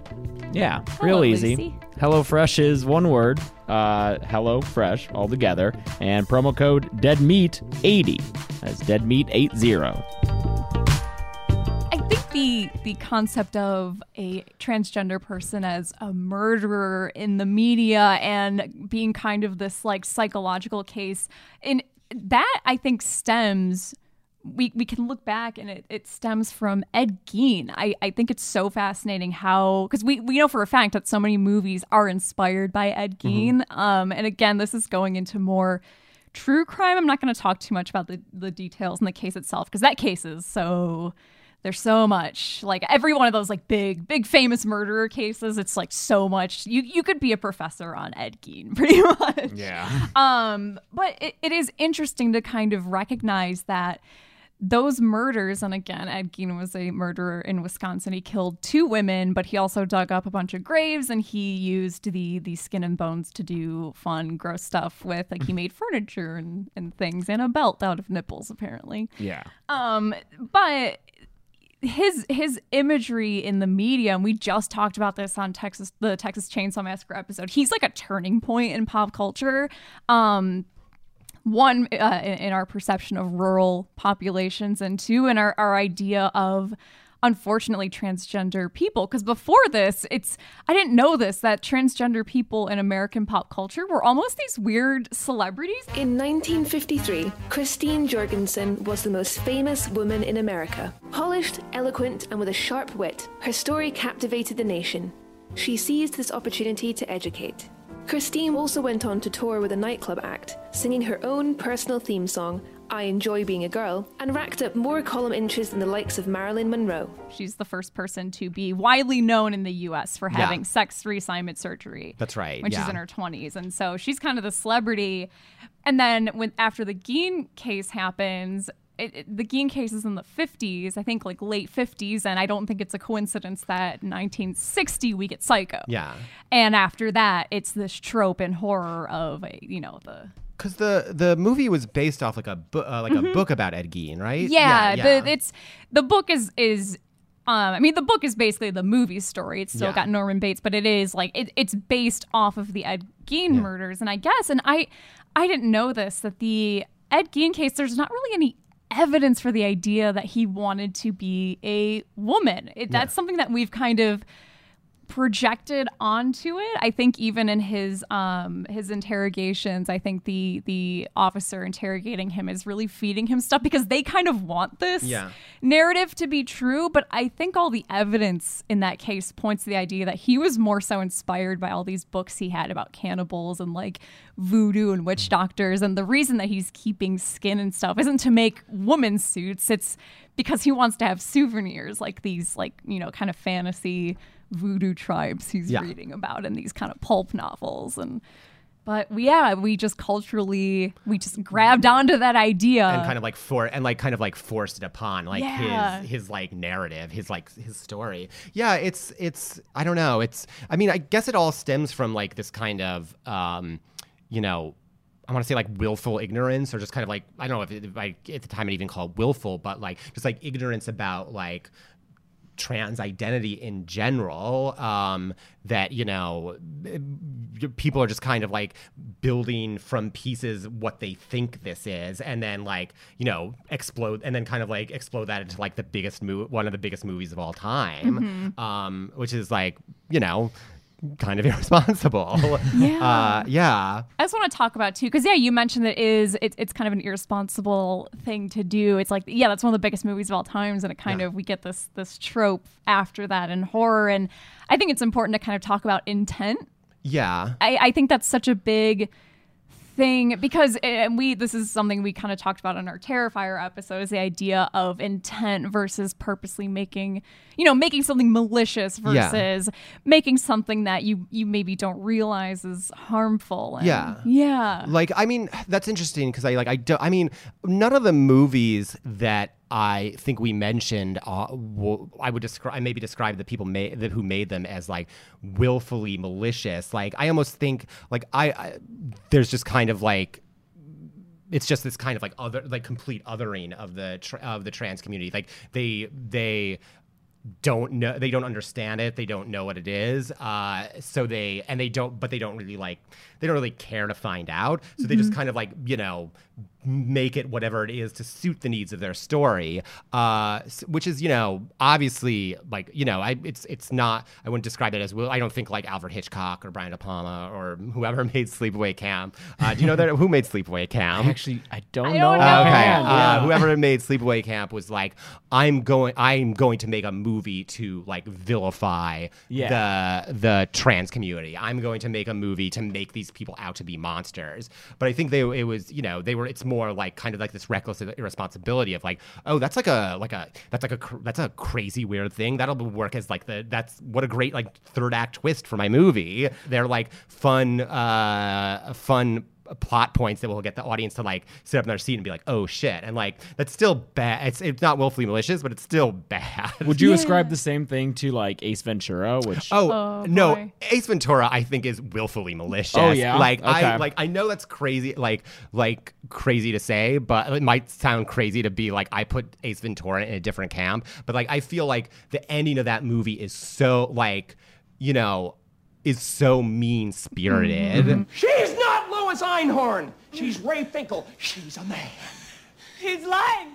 Yeah, Hello, real easy. Lucy. HelloFresh is one word. Uh, Hello Fresh all together, and promo code DeadMeat80. That's DeadMeat80. I think the the concept of a transgender person as a murderer in the media and being kind of this like psychological case and that I think stems we, we can look back and it, it stems from Ed Gein. I, I think it's so fascinating how because we, we know for a fact that so many movies are inspired by Ed Gein. Um, and again, this is going into more true crime. I'm not going to talk too much about the, the details in the case itself because that case is so there's so much like every one of those like big big famous murderer cases it's like so much you you could be a professor on ed gein pretty much Yeah. um but it, it is interesting to kind of recognize that those murders and again ed gein was a murderer in wisconsin he killed two women but he also dug up a bunch of graves and he used the the skin and bones to do fun gross stuff with like he made furniture and, and things and a belt out of nipples apparently Yeah. um, but his his imagery in the media, and we just talked about this on Texas the Texas Chainsaw Massacre episode. He's like a turning point in pop culture. Um, one uh, in, in our perception of rural populations, and two in our, our idea of unfortunately transgender people because before this it's i didn't know this that transgender people in american pop culture were almost these weird celebrities In 1953, Christine Jorgensen was the most famous woman in America. Polished, eloquent, and with a sharp wit, her story captivated the nation. She seized this opportunity to educate. Christine also went on to tour with a nightclub act, singing her own personal theme song, I Enjoy Being a Girl, and racked up more column inches than the likes of Marilyn Monroe. She's the first person to be widely known in the US for Yeah. having sex reassignment surgery. That's right, When she's in her 20s. And so she's kind of the celebrity. And then when after the Gein case happens, it, it- the Gein case is in the 50s, I think like late 50s. And I don't think it's a coincidence that 1960 we get Psycho. Yeah. And after that, it's this trope and horror of, you know, the Because the the movie was based off like a bu- uh, like a Mhm. book about Ed Gein, right? Yeah, yeah. The, it's the book is is. Um, I mean, the book is basically the movie story. It's still Yeah. got Norman Bates, but it is like it, it's based off of the Ed Gein murders, and I guess, and I, I didn't know this that the Ed Gein case. There's not really any evidence for the idea that he wanted to be a woman. It, that's something that we've kind of projected onto it. I think even in his um his interrogations, I think the the officer interrogating him is really feeding him stuff because they kind of want this Yeah. narrative to be true, but I think all the evidence in that case points to the idea that he was more so inspired by all these books he had about cannibals and like voodoo and witch doctors and the reason that he's keeping skin and stuff isn't to make woman suits, it's because he wants to have souvenirs like these like, you know, kind of fantasy voodoo tribes he's Yeah. reading about in these kind of pulp novels and But we, yeah, we just culturally we just grabbed onto that idea and kind of like for and like kind of like forced it upon like Yeah. his his like narrative his like his story yeah it's it's i don't know it's i mean i guess it all stems from like this kind of um you know I want to say like willful ignorance, or just kind of like I don't know if, it, if I at the time it even called willful, but like just like ignorance about like trans identity in general um, that you know people are just kind of like building from pieces what they think this is and then like you know explode and then kind of like explode that into like the biggest movie one of the biggest movies of all time Mhm. um, which is like you know kind of irresponsible Yeah. uh, yeah I just want to talk about too, because yeah, you mentioned that it is it's it's kind of an irresponsible thing to do. It's like yeah, that's one of the biggest movies of all times, and it kind of we get this this trope after that in horror, and I think it's important to kind of talk about intent. yeah I, I think that's such a big thing because and we this is something we kind of talked about on our terrifier episode is the idea of intent versus purposely making you know making something malicious Yeah. versus making something that you you maybe don't realize is harmful and- Yeah. yeah Like, I mean, that's interesting because I like I don't I mean, none of the movies that I think we mentioned, uh, I would describe, I maybe describe the people ma- that who made them as like willfully malicious. Like, I almost think like I, I there's just kind of like it's just this kind of like other like complete othering of the tr of the trans community like they they don't know they don't understand it they don't know what it is uh so they and they don't but they don't really like they don't really care to find out so they just Mhm. kind of like you know make it whatever it is to suit the needs of their story uh which is you know obviously like you know i it's it's not i wouldn't describe it as well i don't think like alfred hitchcock or brian de palma or whoever made sleepaway camp uh do you know that who made sleepaway camp Actually, I don't I know. don't know. Okay, offhand, uh, whoever made Sleepaway Camp was like, I'm going, I'm going to make a movie to like vilify Yeah. the the trans community. I'm going to make a movie to make these people out to be monsters. But I think they, it was, you know, they were. It's more like kind of like this reckless irresponsibility of like, oh, that's like a like a that's like a that's a crazy weird thing that'll work as like the that's what a great like third act twist for my movie. They're like fun, uh, fun plot points that will get the audience to like sit up in their seat and be like, "Oh shit!" And like that's still bad. It's it's not willfully malicious, but it's still bad. Would you ascribe the same thing to like Ace Ventura, which Oh, oh no, Ace Ventura, I think is willfully malicious. Oh, yeah? like I like I know that's crazy, like like crazy to say, but it might sound crazy to be like I put Ace Ventura in a different camp. But like I feel like the ending of that movie is so like you know is so mean spirited. Mm-hmm. She's not Lois Einhorn. She's Ray Finkel. She's a man. He's lying.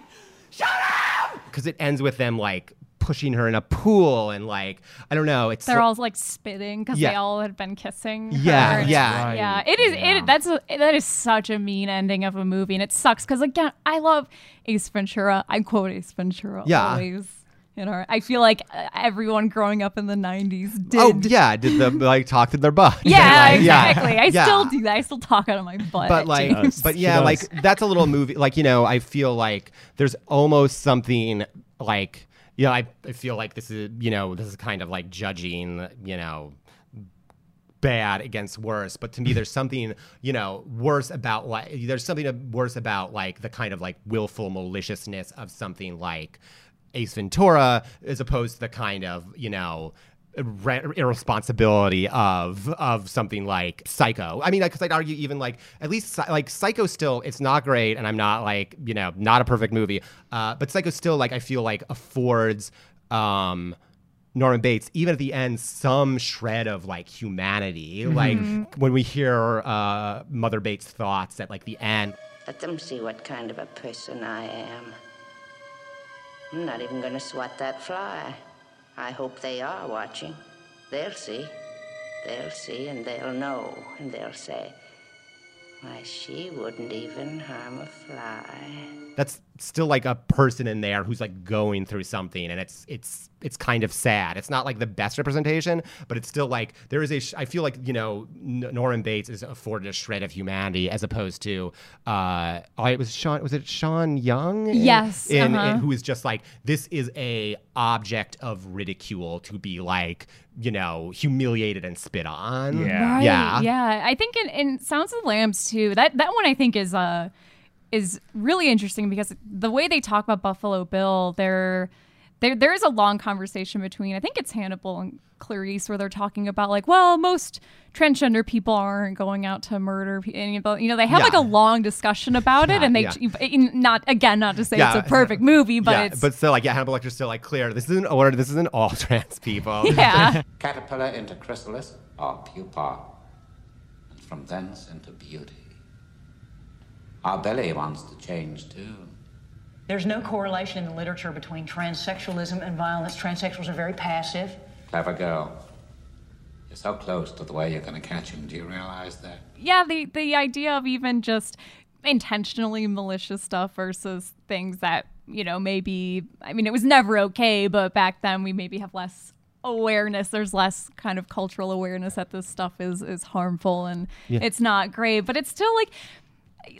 Shut up! because it ends with them like pushing her in a pool and like I don't know. It's they're all like spitting because they all had been kissing. Yeah, her. yeah. Right. yeah. It is. Yeah. It that's a, that is such a mean ending of a movie, and it sucks because again, I love Ace Ventura. I quote Ace Ventura Yeah. always. You know, I feel like uh, everyone growing up in the '90s did. Oh yeah, did the like talk to their butt? Yeah, Like, yeah, exactly. I yeah. still do that. I still talk out of my butt. but like James. but yeah like that's a little movie like you know i feel like there's almost something like you know I, I feel like this is you know this is kind of like judging you know bad against worse but to me there's something you know worse about like there's something worse about like the kind of like willful maliciousness of something like ace ventura as opposed to the kind of you know irresponsibility of of something like Psycho. I mean, because I'd argue even like at least like Psycho still it's not great, and I'm not like you know not a perfect movie, uh, but Psycho still like I feel like affords. Um, Norman Bates, even at the end, some shred of like humanity. Like Mhm. when we hear uh, Mother Bates' thoughts at like the end, Let them see what kind of a person I am. I'm not even gonna swat that fly. I hope they are watching. They'll see. They'll see and they'll know. And they'll say, why, she wouldn't even harm a fly. That's still like a person in there who's like going through something and it's it's it's kind of sad it's not like the best representation but it's still like there is a sh- i feel like you know N- norman bates is afforded a shred of humanity as opposed to uh oh, it was sean was it sean young in- Yes, in, uh-huh. in- who is just like this is a object of ridicule to be like you know humiliated and spit on Right. yeah Yeah. I think in, in Silence of the Lambs too, that that one I think is uh is really interesting because the way they talk about Buffalo Bill, there there there is a long conversation between I think it's Hannibal and Clarice where they're talking about like, well, most transgender people aren't going out to murder pe- any of the- you know, they have like a long discussion about it and they yeah. not again not to say Yeah. it's a perfect movie, but yeah, it's but still like yeah hannibal lecter's still like clear this isn't order this isn't all trans people Yeah. Caterpillar into chrysalis or pupa, and from thence into beauty. Our belly wants to change too. There's no correlation in the literature between transsexualism and violence. Transsexuals are very passive. Clever girl. You're so close to the way you're going to catch him. Do you realize that? yeah, the the idea of even just intentionally malicious stuff versus things that you know maybe I mean it was never okay, but back then we maybe have less awareness. There's less kind of cultural awareness that this stuff is is harmful and Yeah. it's not great, but it's still like.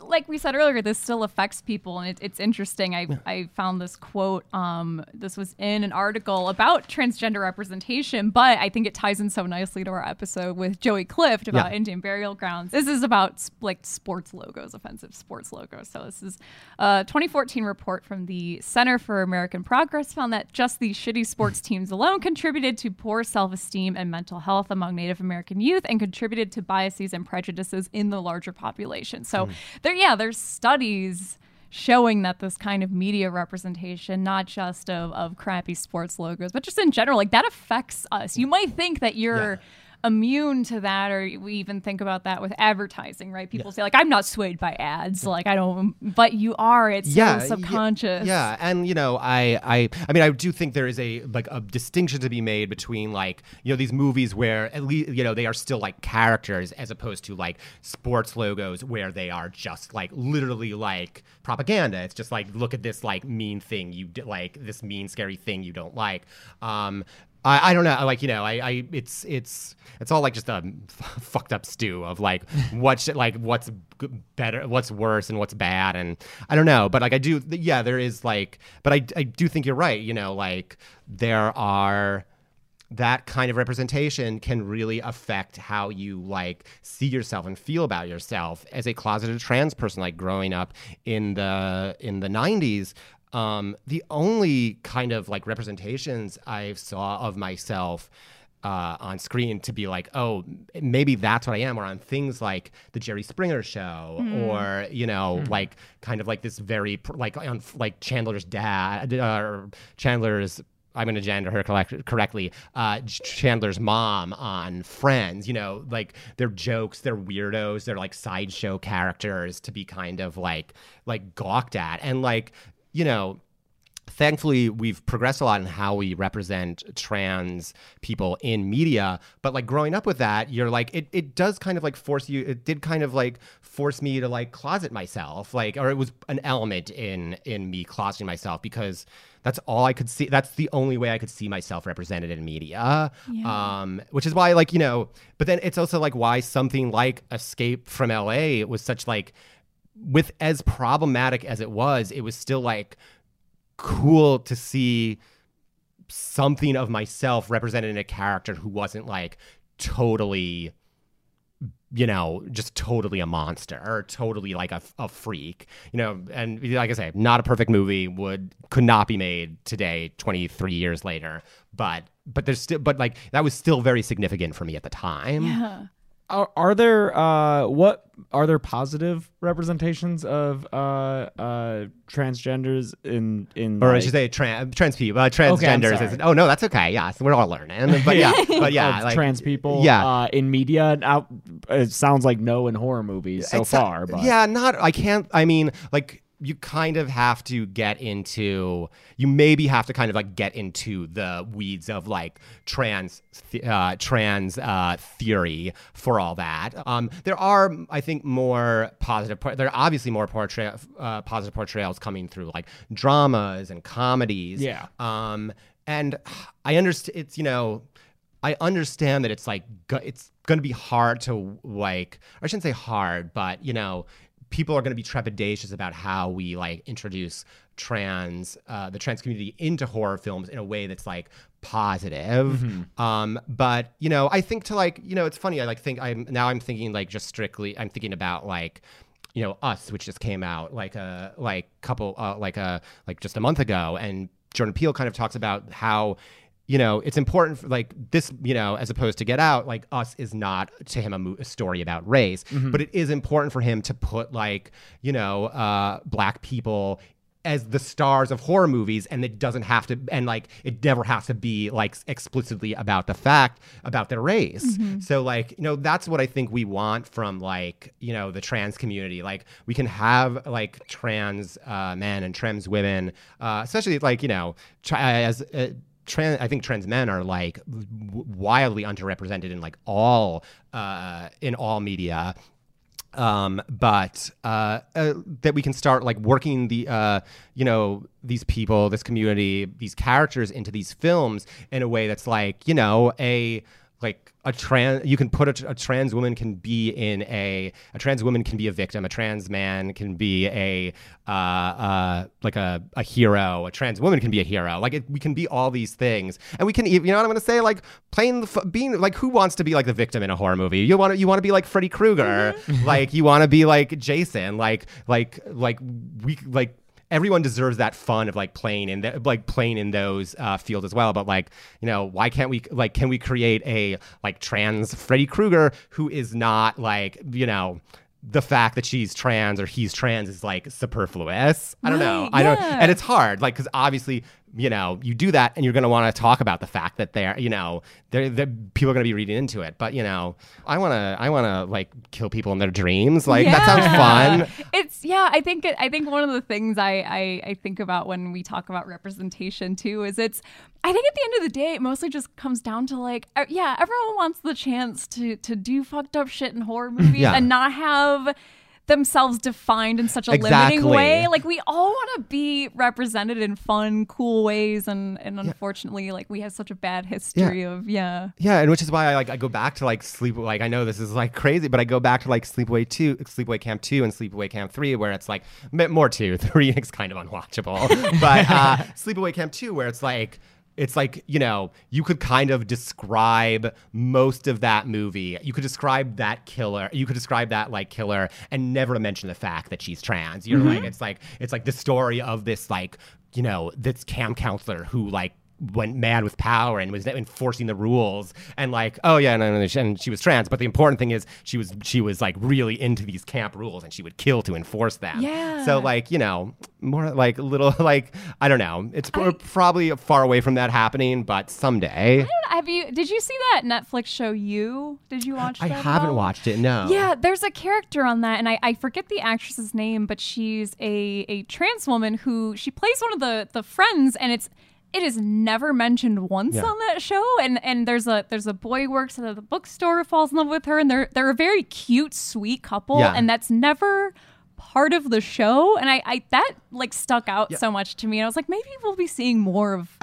Like we said earlier, this still affects people, and it, it's interesting. I, I found this quote. Um, this was in an article about transgender representation, but I think it ties in so nicely to our episode with Joey Clift about Yeah. Indian burial grounds. This is about like sports logos, offensive sports logos. So this is a 2014 report from the Center for American Progress found that just these shitty sports teams alone contributed to poor self-esteem and mental health among Native American youth and contributed to biases and prejudices in the larger population. So there, yeah, there's studies showing that this kind of media representation, not just of, of crappy sports logos, but just in general, like that affects us. You might think that you're immune to that, or we even think about that with advertising, right? People say like, I'm not swayed by ads, like I don't, but you are. It's yeah, so subconscious. Yeah, and you know, I, I, I mean, I do think there is a like a distinction to be made between like you know these movies where at least you know they are still like characters as opposed to like sports logos where they are just like literally like propaganda. It's just like look at this like mean thing you like this mean scary thing you don't like. Um, I, I don't know. Like you know, I, I it's it's it's all like just a f- fucked up stew of like what's like what's better, what's worse, and what's bad, and I don't know. But like I do, yeah, there is like, but I I do think you're right. You know, like there are that kind of representation can really affect how you like see yourself and feel about yourself as a closeted trans person like growing up in the in the 90s um, the only kind of like representations i saw of myself uh, on screen to be like, oh, maybe that's what I am, or on things like the Jerry Springer show, Mm. or you know, like kind of like this very like on like Chandler's dad, uh, or Chandler's. I'm going to gender her collect- correctly. Uh, Chandler's mom on Friends, you know, like they're jokes, they're weirdos, they're like sideshow characters to be kind of like like gawked at, and like you know, thankfully we've progressed a lot in how we represent trans people in media but like growing up with that you're like it, it does kind of like force you it did kind of like force me to like closet myself like or it was an element in in me closeting myself because that's all i could see that's the only way i could see myself represented in media Yeah. um which is why like you know but then it's also like why something like escape from la was such like with as problematic as it was it was still like cool to see something of myself represented in a character who wasn't like totally you know just totally a monster or totally like a, a freak you know and like i say not a perfect movie would could not be made today 23 years later but but there's still but like that was still very significant for me at the time Yeah. Are, are there uh what are there positive representations of uh uh transgenders in in or I should say trans trans people, uh, transgenders. is- oh no, that's okay. Yeah, so we're all learning. But yeah, but yeah, like, trans people Yeah, uh, in media out it sounds like no in horror movies so It's far but yeah, not. I can't. I mean, like you kind of have to get into you maybe have to kind of like get into the weeds of like trans uh, trans uh, theory for all that. Um, there are, I think, more positive. There are obviously more portray- uh, positive portrayals coming through like dramas and comedies. Yeah. Um, and I understand it's you know I understand that it's like it's going to be hard to like I shouldn't say hard, but you know people are going to be trepidatious about how we like introduce trans uh, the trans community into horror films in a way that's like positive. Mhm. Um, but you know, I think to like you know, it's funny. I like think I'm now I'm thinking like just strictly. I'm thinking about like you know us which just came out like a like couple uh, like a like just a month ago and jordan peele kind of talks about how you know it's important for like this you know as opposed to get out like us is not to him a, mo- a story about race Mhm. but it is important for him to put like you know uh black people as the stars of horror movies and it doesn't have to and like it never has to be like explicitly about the fact about their race Mhm. so like you know that's what i think we want from like you know the trans community like we can have like trans uh, men and trans women uh, especially like you know tra- as uh, trans i think trans men are like wildly underrepresented in like all uh, in all media. Um, but uh, uh, that we can start like working the uh, you know these people, this community, these characters into these films in a way that's like you know a like a trans you can put a, a trans woman can be in a a trans woman can be a victim a trans man can be a uh, uh, like a, a hero a trans woman can be a hero. Like it, we can be all these things. And we can you know what i'm gonna say? Like playing the f- being like who wants to be like the victim in a horror movie? You want to you want to be like freddy krueger. Like you want to be like jason. Like like like we like everyone deserves that fun of like playing in the, like playing in those uh, fields as well. But like you know, why can't we like can we create a like trans Freddy Krueger who is not like you know. The fact that she's trans or he's trans is like superfluous. I don't know. Right, I don't, and it's hard, like because obviously, you know, you do that, and you're going to want to talk about the fact that they're, you know, they're, they're people are going to be reading into it. But you know, I want to, I want to like kill people in their dreams. Like that sounds fun. It's yeah. I think it, I think one of the things I, I I think about when we talk about representation too is it's. I think at the end of the day, it mostly just comes down to like, uh, yeah, everyone wants the chance to to do fucked up shit in horror movies Yeah. and not have themselves defined in such a Exactly. limiting way. Like we all want to be represented in fun, cool ways, and and unfortunately, like we have such a bad history of yeah. Yeah, and which is why I like I go back to like sleep like I know this is like crazy, but I go back to like Sleepaway two, Sleepaway Camp two, and Sleepaway Camp three, where it's like more two, three is kind of unwatchable, but uh, Sleepaway Camp two, where it's like it's like you know you could kind of describe most of that movie. You could describe that killer you could describe that like killer and never mention the fact that she's trans. You're Mhm. like it's like it's like the story of this like you know this camp counselor who like went mad with power and was enforcing the rules and like oh yeah no, no, no, and she was trans but the important thing is she was she was like really into these camp rules and she would kill to enforce them Yeah. so like you know more like little like i don't know it's we're probably far away from that happening but someday Have you? Did you see that Netflix show? You did you watch? i haven't watched it no Yeah, there's a character on that, and I, I forget the actress's name, but she's a, a trans woman who she plays one of the, the friends, and it's it is never mentioned once Yeah. on that show. And and there's a there's a boy who works at the bookstore who falls in love with her, and they're they're a very cute, sweet couple, Yeah. and that's never part of the show. And I, I that like stuck out so much to me. And I was like, maybe we'll be seeing more of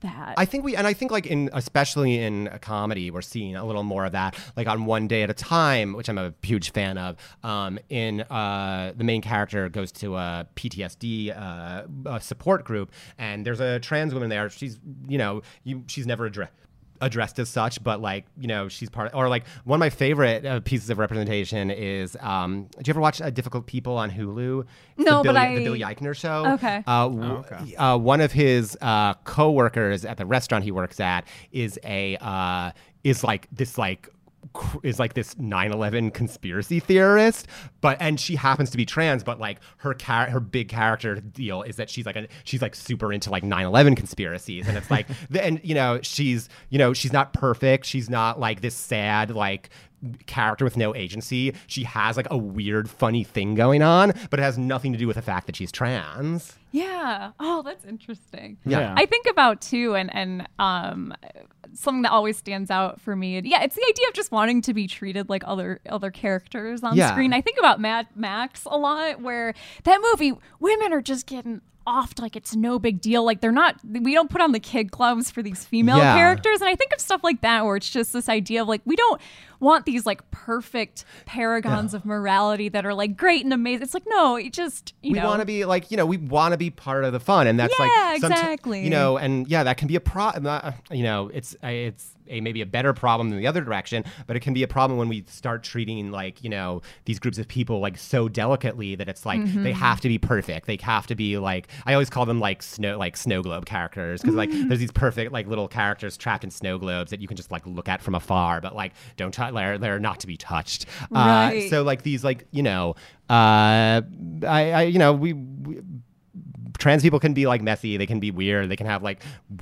that. I think we, and I think like in, especially in a comedy, we're seeing a little more of that, like on One Day at a Time, which I'm a huge fan of. Um, in uh, the main character goes to a PTSD uh, uh, support group, and there's a trans woman there. She's, you know, you, she's never addressed addressed as such, but like you know she's part. or like one of my favorite uh, pieces of representation is. Um, do you ever watch uh, Difficult People on Hulu? It's No, the but I- the Billy Eichner show. Okay. Uh, w- uh, one of his uh, co-workers at the restaurant he works at is a uh, is like this like cr- is like this 9/11 conspiracy theorist, but and she happens to be trans, but like her her big character deal is that she's like a, she's like super into like 9/11 conspiracies, and it's like the, and you know she's you know she's not perfect, she's not like this sad like character with no agency. She has like a weird, funny thing going on, but it has nothing to do with the fact that she's trans. Yeah. Oh, that's interesting. Yeah. I think about too, and and um, something that always stands out for me. Yeah, it's the idea of just wanting to be treated like other other characters on Yeah. screen. I think about Mad Max a lot, where that movie, women are just getting offed like it's no big deal. Like they're not. We don't put on the kid gloves for these female Yeah. characters, and I think of stuff like that where it's just this idea of like we don't want these like perfect paragons of morality that are like great and amazing. It's like no, it just you know we want to be like you know we want to be part of the fun and that's Yeah, like exactly. you know and yeah that can be a pro uh, you know it's it's a maybe a better problem than the other direction but it can be a problem when we start treating like you know these groups of people like so delicately that it's like they Mhm. have to be perfect they have to be like i always call them like snow like snow globe characters because like there's these perfect like little characters trapped in snow globes that you can just like look at from afar but like don't touch they're, they're not to be touched uh, Right. so like these like you know uh i i you know we, we trans people can be like messy they can be weird they can have like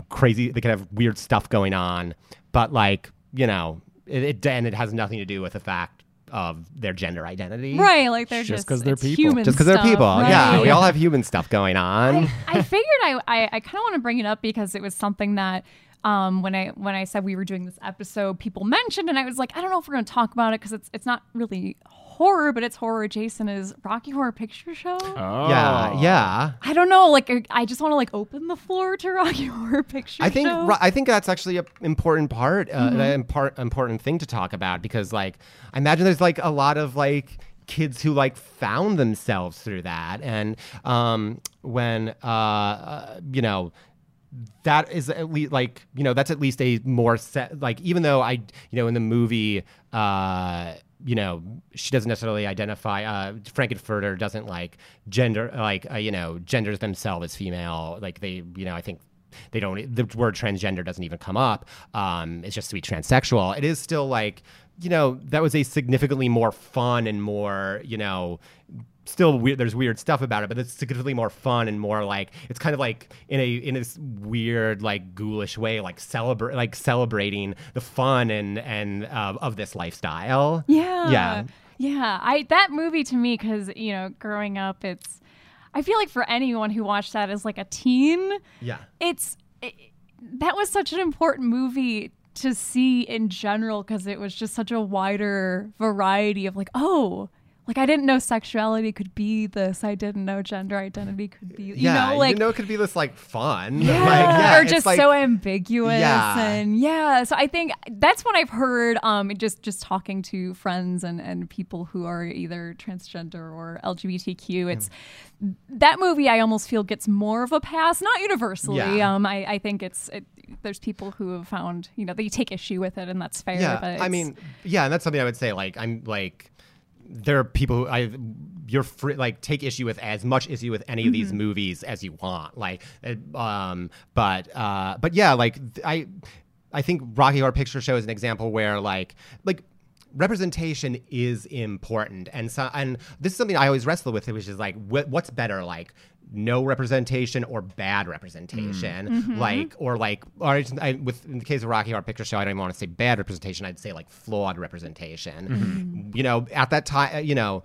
crazy they can have weird stuff going on but like you know it, it and it has nothing to do with the fact of their gender identity Right, like they're Just because they're people. human just because they're stuff, people yeah right. we all have human stuff going on I figured I I, I kind of want to bring it up because it was something that um, when I when I said we were doing this episode, people mentioned, and I was like, I don't know if we're going to talk about it because it's it's not really horror, but it's horror adjacent. Is Rocky Horror Picture Show? Oh. yeah yeah I don't know. Like I- I just want to like open the floor to Rocky Horror Picture I think Show. ri- I think that's actually an important part, uh, Mhm. an impar- important thing to talk about because, like, I imagine there's like a lot of like kids who like found themselves through that, and um, when uh, uh, you know that is at least like you know that's at least a more set like even though I you know in the movie uh you know she doesn't necessarily identify uh Frank-N-Furter doesn't like gender like uh, you know genders themselves as female. Like they you know I think they don't the word transgender doesn't even come up. Um it's just to be transsexual. It is still like you know that was a significantly more fun and more you know still weird there's weird stuff about it but it's significantly more fun and more like it's kind of like in a in this weird like ghoulish way like celebrate like celebrating the fun and and uh, of this lifestyle Yeah. yeah Yeah. I that movie to me cuz you know, growing up it's I feel like for anyone who watched that as like a teen, yeah it's it, that was such an important movie to see in general because it was just such a wider variety of like, oh, like I didn't know sexuality could be this. I didn't know gender identity could be, you yeah know, like you know it could be this like fun yeah, like, yeah or just like- so ambiguous Yeah. and yeah so i think that's what i've heard um just just talking to friends and and people who are either transgender or lgbtq it's that movie i almost feel gets more of a pass not universally Yeah. um i i think it's it, there's people who have found you know they take issue with it and that's fair yeah but i mean yeah and that's something i would say like i'm like there are people who I you're free like take issue with as much issue with any of these Mm-hmm. Mhm. movies as you want like uh, um but uh but yeah like I I think Rocky Horror Picture Show is an example where like like representation is important and so and this is something I always wrestle with which is like what, what's better like no representation or bad representation Mhm. like or like or I, with in the case of Rocky Horror Picture Show I don't even want to say bad representation I'd say like flawed representation mm-hmm. you know at that time uh, you know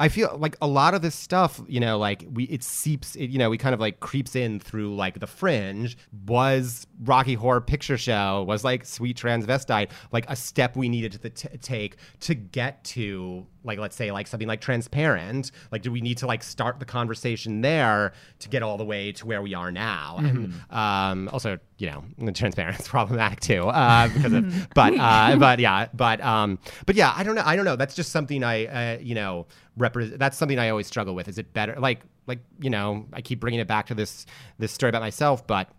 I feel like a lot of this stuff, you know, like we it seeps, it, you know, we kind of like creeps in through like the fringe. Was Rocky Horror Picture Show was like Sweet Transvestite like a step we needed to t- take to get to like let's say like something like Transparent? Like, do we need to like start the conversation there to get all the way to where we are now? And um, also, you know, Transparent is problematic too uh, because of, but uh, but yeah, but um, but yeah, I don't know, I don't know. That's just something I uh, you know represent. That's something I always struggle with. Is it better? Like like you know, I keep bringing it back to this this story about myself, but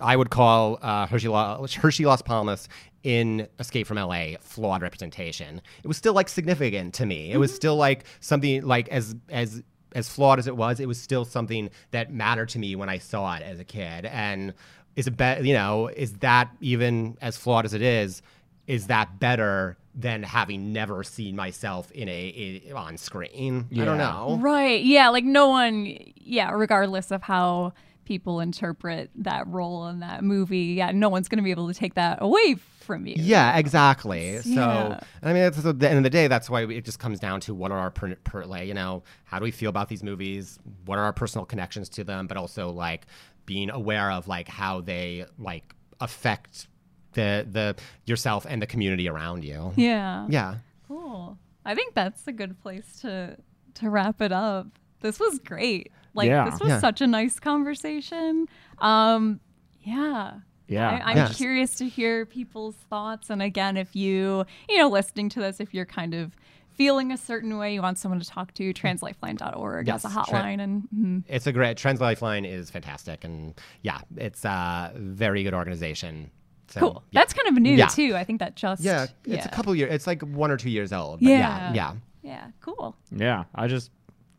I would call uh, Hershe, Lo- Hershe Las Palmas in Escape from LA flawed representation. It was still like significant to me. It was still like something like as as as flawed as it was, it was still something that mattered to me when I saw it as a kid. And is it better? You know, is that even as flawed as it is? Is that better than having never seen myself in a, i on screen? I don't know. Right. Yeah. Like no one, yeah, regardless of how people interpret that role in that movie, yeah, no one's going to be able to take that away from you. Yeah, exactly. So, I mean, at the end of the day, that's why it just comes down to what are our, per, per, like, you know, how do we feel about these movies? What are our personal connections to them? But also, like, being aware of, like, how they, like, affect the, the, yourself and the community around you. Yeah. Yeah. Cool. I think that's a good place to to wrap it up. This was great. Like Yeah. this was Yeah. such a nice conversation. Um yeah. Yeah. I, I'm Yes. curious to hear people's thoughts. And again, if you, you know, listening to this, if you're kind of feeling a certain way, you want someone to talk to, translifeline.org Yes, has a tra- hotline. and mhm. It's a great Trans Lifeline is fantastic, and yeah, it's a very good organization. So, cool. yeah. That's kind of new Yeah. too. I think that just Yeah, it's a couple years. It's like one or two years old. But yeah, Yeah. yeah. Yeah, cool. Yeah, I just,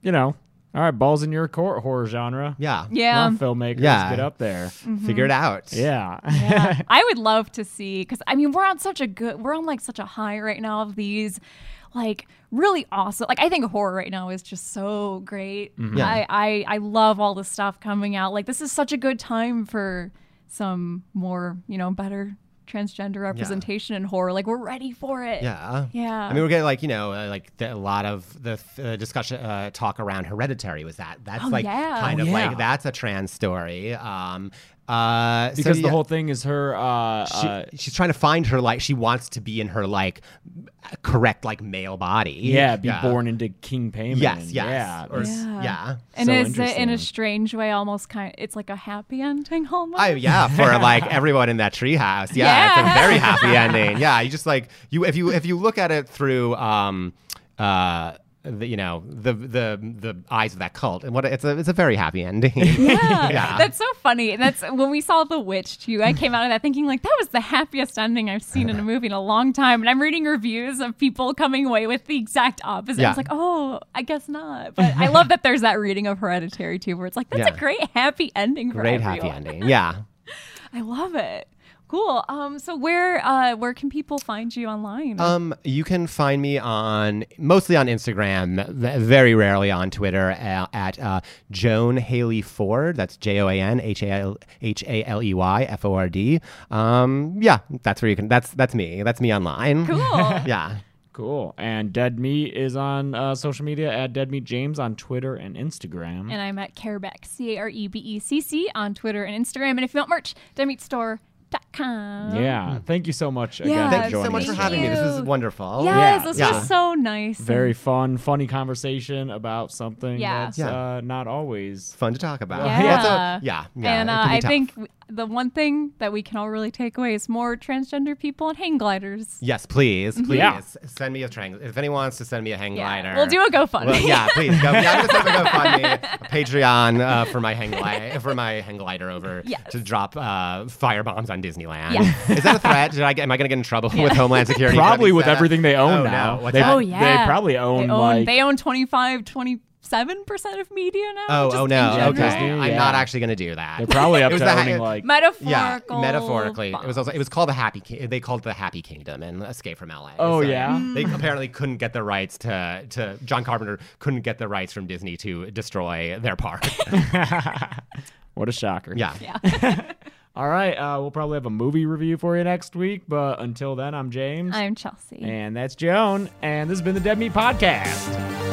you know, all right, balls in your court, horror genre. Yeah. Yeah. Come on, filmmakers, Yeah. get up there. Figure it out. Yeah. Yeah. I would love to see because I mean we're on such a good we're on like such a high right now of these like really awesome like I think horror right now is just so great. Mhm. Yeah. I, I I love all the stuff coming out. Like this is such a good time for some more, you know, better transgender representation in horror. Like we're ready for it. Yeah. Yeah. I mean, we're getting like you know, uh, like the, a lot of the uh, discussion uh, talk around Hereditary was that. That's Oh, like yeah. kind Oh, of yeah. like that's a trans story. Um, uh, so, because the yeah, whole thing is her. Uh, she, uh, she's trying to find her like she wants to be in her like correct like male body. yeah, be born into King Paimon. Yes, yes. Yeah. Or- Yeah. yeah. And So is it in a strange way almost kind it's like a happy ending almost? Oh yeah, for like everyone in that treehouse. Yeah, Yeah. it's a very happy ending. Yeah, you just like you if you if you look at it through um uh the, you know the the the eyes of that cult and what it's a it's a very happy ending. Yeah. That's so funny. And that's when we saw The Witch too. I came out of that thinking like that was the happiest ending I've seen in a movie in a long time. And I'm reading reviews of people coming away with the exact opposite. Yeah. was like, oh, I guess not. But I love that there's that reading of Hereditary too, where it's like that's Yeah. a great happy ending for Great happy ending. Yeah. I love it. Cool. Um. So where uh where can people find you online? Um, you can find me on mostly on Instagram, very rarely on Twitter uh, at uh, Joan Haley Ford. That's J O A N H A L H A L E Y F O R D. Um, yeah, that's where you can. That's that's me. That's me online. Cool. yeah. Cool. And Dead Meat is on uh, social media at Dead Meat James on Twitter and Instagram. And I'm at Carebecc, C A R E B E C C, on Twitter and Instagram. And if you want merch, deadmeatstore.com. yeah. Thank you so much again Yeah, Thank you so much for today. having me. This was wonderful. Yes, Yeah, this yeah. was so nice. Very fun, funny conversation about something Yeah. that's Yeah. Uh, not always Fun to talk about. Yeah. Also, yeah. yeah and uh, I tough. think w- the one thing that we can all really take away is more transgender people on hang gliders. Yes, please, please Yeah. send me a trang. If anyone wants to send me a hang Yeah. glider, We'll do a GoFundMe. Well, yeah, please go. Yeah, I'm gonna set up a GoFundMe, a Patreon uh, for my hang glider for my hang glider over Yes. to drop uh, fire bombs on Disneyland. Yes. Is that a threat? Did I get? Am I gonna get in trouble with Homeland Security? Probably with everything they own Oh, now. No. What's They- that? oh yeah, They probably own, they own like- they own 25, 27 percent of media now. Oh, just oh no. general. Okay, Disney, I'm not actually gonna do that. They're probably up to the ha- owning like Metaphorical. Yeah, metaphorically, it was also it was called the Happy. Ki- They called it the Happy Kingdom and Escape from LA. Oh, So yeah? they apparently couldn't get the rights to to John Carpenter couldn't get the rights from Disney to destroy their park. what a shocker. yeah. Yeah. All right. Uh, we'll probably have a movie review for you next week. But until then, I'm James. I'm Chelsea. and that's Joan. And this has been the Dead Meat Podcast.